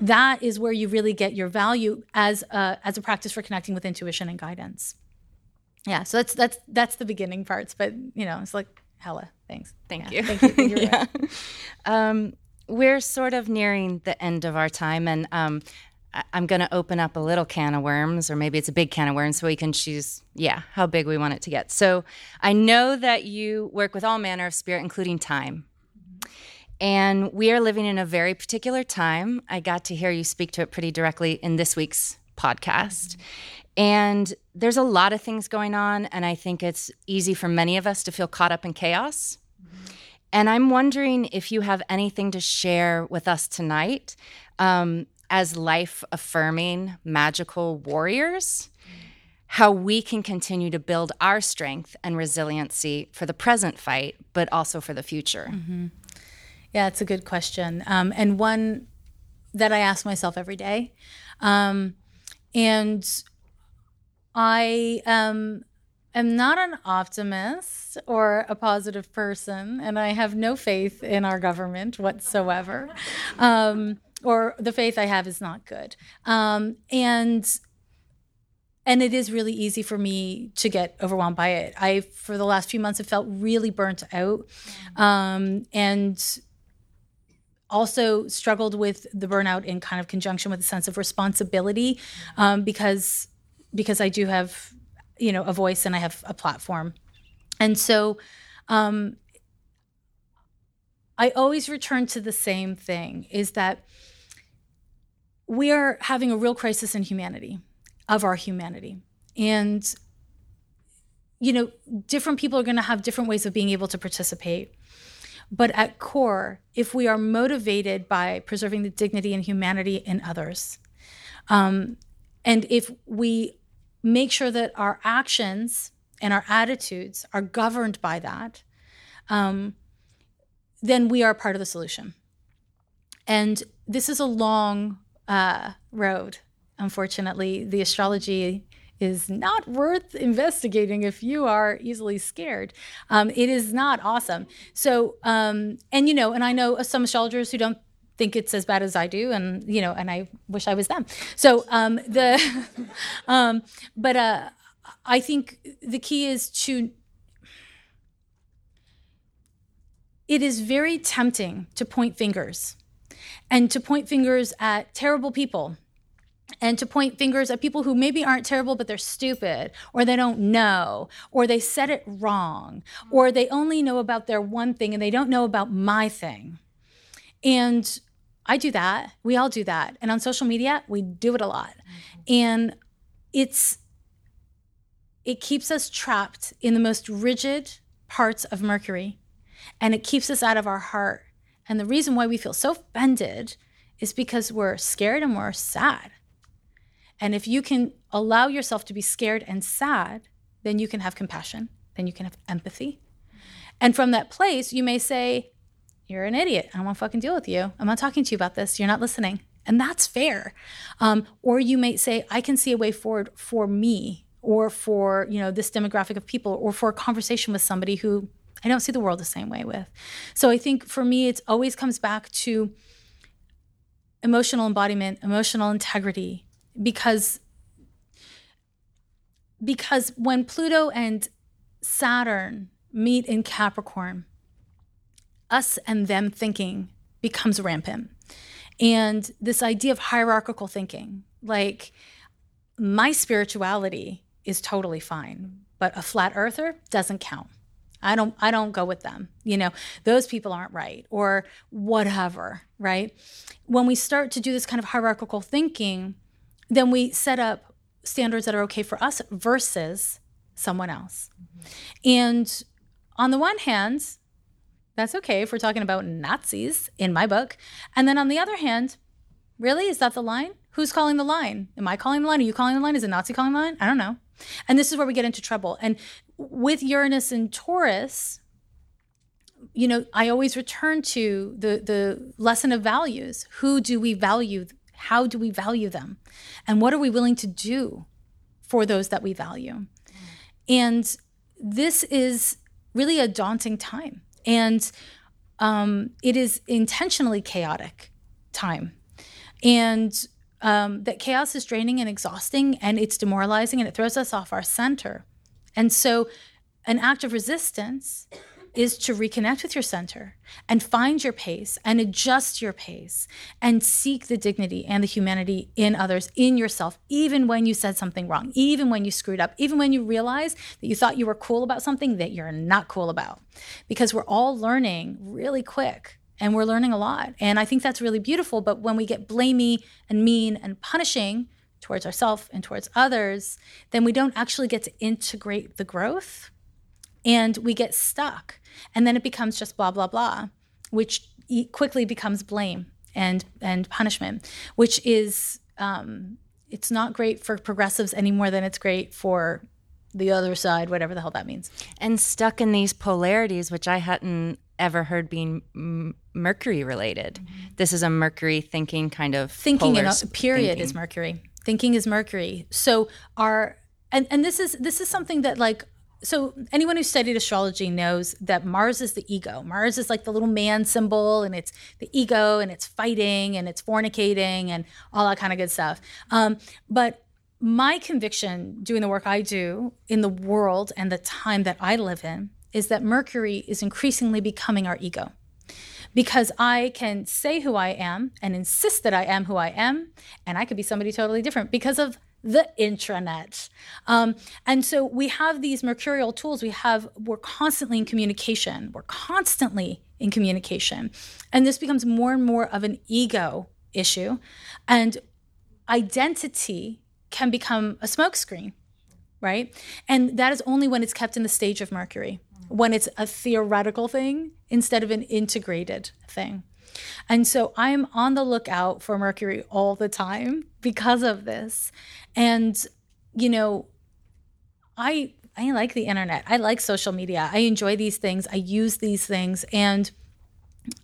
That is where you really get your value as a, as a practice for connecting with intuition and guidance. Yeah, so that's that's that's the beginning parts, but you know, it's like hella. Thanks. Thank Yeah, you. Thank you. Yeah. Um, we're sort of nearing the end of our time, and um, I- I'm going to open up a little can of worms, or maybe it's a big can of worms, so we can choose, yeah, how big we want it to get. So I know that you work with all manner of spirit, including time. And we are living in a very particular time. I got to hear you speak to it pretty directly in this week's podcast. And there's a lot of things going on, and I think it's easy for many of us to feel caught up in chaos. And I'm wondering if you have anything to share with us tonight um, as life affirming, magical warriors, how we can continue to build our strength and resiliency for the present fight, but also for the future. Yeah, it's a good question, um, and one that I ask myself every day. Um, and I um, am not an optimist or a positive person, and I have no faith in our government whatsoever. Um, or the faith I have is not good. Um, and and it is really easy for me to get overwhelmed by it. I, for the last few months, have felt really burnt out, um, and also struggled with the burnout in kind of conjunction with a sense of responsibility um, because because I do have you know a voice and I have a platform, and so um, I always return to the same thing: is that we are having a real crisis in humanity, of our humanity, and you know different people are going to have different ways of being able to participate. But at core, if we are motivated by preserving the dignity and humanity in others, um, and if we make sure that our actions and our attitudes are governed by that, um, then we are part of the solution. And this is a long uh, road. Unfortunately, the astrology is not worth investigating if you are easily scared. Um, it is not awesome. So, um, and you know, and I know some astrologers who don't think it's as bad as I do, and you know, and I wish I was them. So um, the, um, but uh, I think the key is to. It is very tempting to point fingers, and to point fingers at terrible people and to point fingers at people who maybe aren't terrible, but they're stupid, or they don't know, or they said it wrong, or they only know about their one thing and they don't know about my thing. And I do that. We all do that. And on social media, we do it a lot. Mm-hmm. And it's, it keeps us trapped in the most rigid parts of Mercury, and it keeps us out of our heart. And the reason why we feel so offended is because we're scared and we're sad. And if you can allow yourself to be scared and sad, then you can have compassion, then you can have empathy. Mm-hmm. And from that place, you may say, You're an idiot. I don't want to fucking deal with you. I'm not talking to you about this. You're not listening. And that's fair. Um, or you may say, I can see a way forward for me or for you know this demographic of people or for a conversation with somebody who I don't see the world the same way with. So I think for me, it always comes back to emotional embodiment, emotional integrity, because because when Pluto and Saturn meet in Capricorn, us and them thinking becomes rampant. And this idea of hierarchical thinking, like my spirituality is totally fine, but a flat earther doesn't count. I don't I don't go with them. You know, those people aren't right or whatever, right? When we start to do this kind of hierarchical thinking, then we set up standards that are okay for us versus someone else. Mm-hmm. And on the one hand, that's okay if we're talking about Nazis in my book. And then on the other hand, really? Is that the line? Who's calling the line? Am I calling the line? Are you calling the line? Is a Nazi calling the line? I don't know. And this is where we get into trouble. And with Uranus and Taurus, you know, I always return to the the lesson of values. Who do we value? How do we value them? And what are we willing to do for those that we value? And this is really a daunting time. And um, it is intentionally chaotic time. And um, that chaos is draining and exhausting and it's demoralizing and it throws us off our center. And so, an act of resistance is to reconnect with your center and find your pace and adjust your pace and seek the dignity and the humanity in others, in yourself, even when you said something wrong, even when you screwed up, even when you realize that you thought you were cool about something that you're not cool about. Because we're all learning really quick and we're learning a lot. And I think that's really beautiful. But when we get blamey and mean and punishing towards ourselves and towards others, then we don't actually get to integrate the growth and we get stuck and then it becomes just blah blah blah which quickly becomes blame and and punishment which is um, it's not great for progressives any more than it's great for the other side whatever the hell that means and stuck in these polarities which i hadn't ever heard being m- mercury related mm-hmm. this is a mercury thinking kind of thinking in a period thinking. is mercury thinking is mercury so our and and this is this is something that like so anyone who studied astrology knows that Mars is the ego. Mars is like the little man symbol, and it's the ego, and it's fighting, and it's fornicating, and all that kind of good stuff. Um, but my conviction, doing the work I do in the world and the time that I live in, is that Mercury is increasingly becoming our ego. Because I can say who I am and insist that I am who I am, and I could be somebody totally different because of the internet. Um, and so we have these mercurial tools. We have, we're constantly in communication. We're constantly in communication. And this becomes more and more of an ego issue. And identity can become a smokescreen, right? And that is only when it's kept in the stage of Mercury, when it's a theoretical thing instead of an integrated thing. And so I'm on the lookout for Mercury all the time because of this. And, you know, I I like the internet. I like social media. I enjoy these things. I use these things. And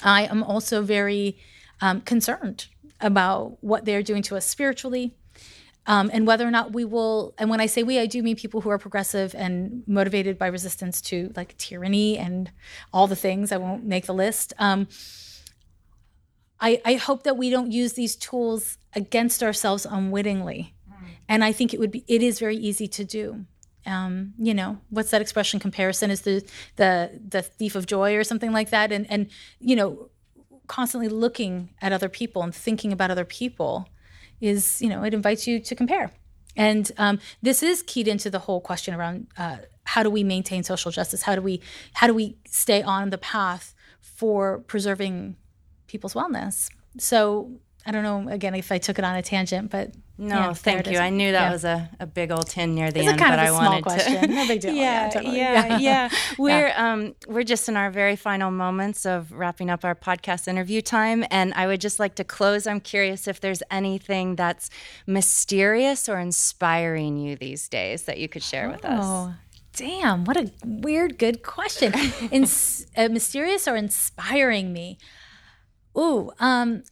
I am also very um, concerned about what they're doing to us spiritually. Um, and whether or not we will, and when I say we, I do mean people who are progressive and motivated by resistance to like tyranny and all the things. I won't make the list. Um, I, I hope that we don't use these tools against ourselves unwittingly. Mm. And I think it would be it is very easy to do. Um, you know, what's that expression? Comparison is the the the thief of joy or something like that. And and you know, constantly looking at other people and thinking about other people is you know it invites you to compare. And um, this is keyed into the whole question around uh, how do we maintain social justice? How do we how do we stay on the path for preserving people's wellness. So I don't know again if I took it on a tangent, but no, yeah, thank you. I knew that yeah. was a, a big old tin near the it's end, but I wanted question. to. No big deal. yeah, yeah, totally. yeah, yeah, We're um we're just in our very final moments of wrapping up our podcast interview time, and I would just like to close. I'm curious if there's anything that's mysterious or inspiring you these days that you could share oh. with us. Oh, damn, what a weird, good question. In, uh, mysterious or inspiring me? Ooh, um,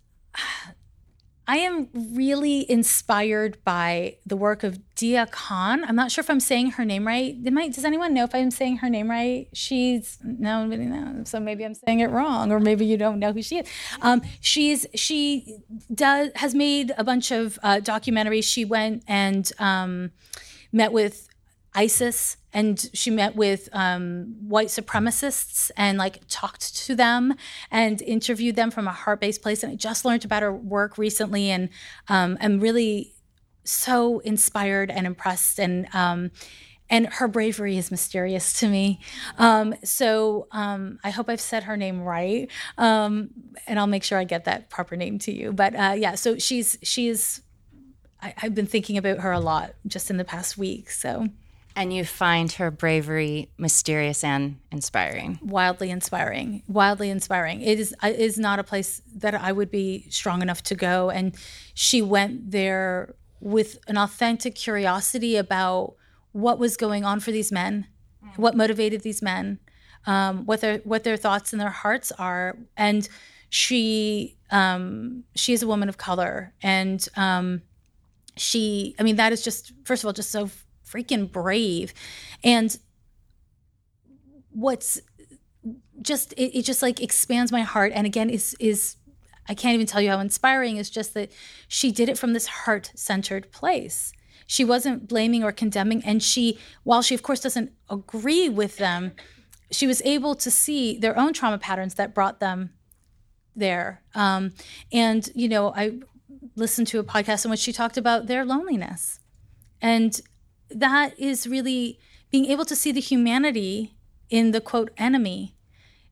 I am really inspired by the work of Deeyah Khan. I'm not sure if I'm saying her name right. Does anyone know if I'm saying her name right? She's no, nobody knows. So maybe I'm saying it wrong, or maybe you don't know who she is. Um, she's she does has made a bunch of uh, documentaries. She went and um, met with ISIS and she met with um, white supremacists and like talked to them and interviewed them from a heart-based place and i just learned about her work recently and um, i'm really so inspired and impressed and um, and her bravery is mysterious to me. Um, so um, I hope I've said her name right, um, and I'll make sure I get that proper name to you. But uh, yeah, so she's she's I, have been thinking about her a lot just in the past week. So and you find her bravery mysterious and inspiring. Wildly inspiring. Wildly inspiring. It is it is not a place that I would be strong enough to go and she went there with an authentic curiosity about what was going on for these men, what motivated these men, um, what their what their thoughts and their hearts are, and she um, she is a woman of color, and um, she I mean that is just first of all just so freaking brave. And what's just it, it just like expands my heart and again is is I can't even tell you how inspiring is just that she did it from this heart-centered place. she wasn't blaming or condemning. And she, while she, of course, doesn't agree with them, she was able to see their own trauma patterns that brought them there. Um, and, you know, I listened to a podcast in which she talked about their loneliness. And that is really being able to see the humanity in the quote enemy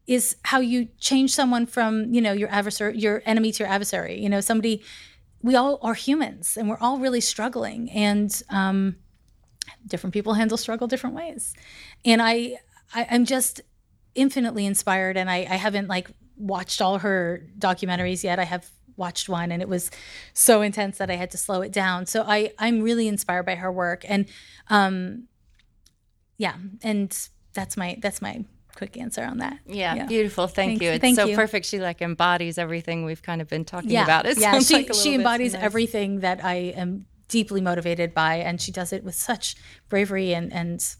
is how you change someone from you know your adversary your enemy to your adversary. You know somebody we all are humans and we're all really struggling and um, different people handle struggle different ways. And i, I am just infinitely inspired and I, I haven't like watched all her documentaries yet. I have watched one and it was so intense that i had to slow it down so i i'm really inspired by her work and um yeah and that's my that's my quick answer on that. Yeah, yeah. beautiful. Thank Thanks. you. It's Thank so you. perfect. She like embodies everything we've kind of been talking yeah. about. It yeah, she like she embodies everything that I am deeply motivated by, and she does it with such bravery and and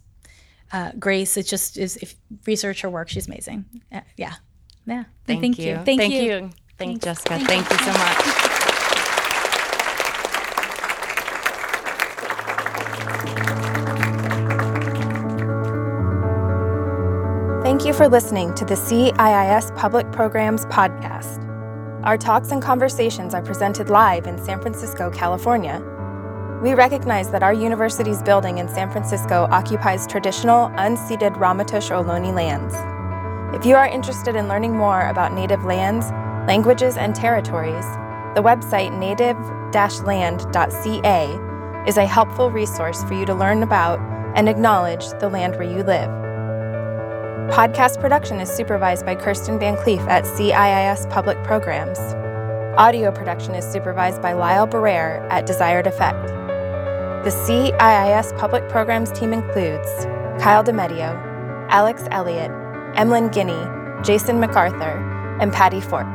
uh, grace. It just is. If research her work, she's amazing. Uh, yeah, yeah. Thank, Thank you. you. Thank, Thank you. You. Thank Jessica. Thank, Thank you so much. Thank you for listening to the CIIS Public Programs Podcast. Our talks and conversations are presented live in San Francisco, California. We recognize that our university's building in San Francisco occupies traditional, unceded Ramaytush Ohlone lands. If you are interested in learning more about Native lands, languages, and territories, the website native-land.ca is a helpful resource for you to learn about and acknowledge the land where you live. Podcast production is supervised by Kirsten Van Cleef at CIIS Public Programs. Audio production is supervised by Lyle Barrere at Desired Effect. The CIIS Public Programs team includes Kyle DeMedio, Alex Elliott, Emlyn Guinea, Jason MacArthur, and Patty Fort.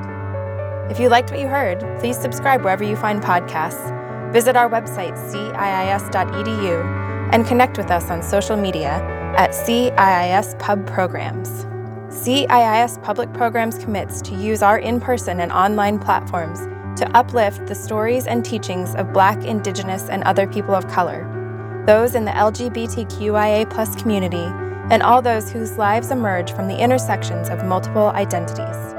If you liked what you heard, please subscribe wherever you find podcasts, visit our website, ciis.edu, and connect with us on social media at CIIS Pub Programs. CIIS Public Programs commits to use our in person and online platforms to uplift the stories and teachings of Black, Indigenous, and other people of color, those in the LGBTQIA community, and all those whose lives emerge from the intersections of multiple identities.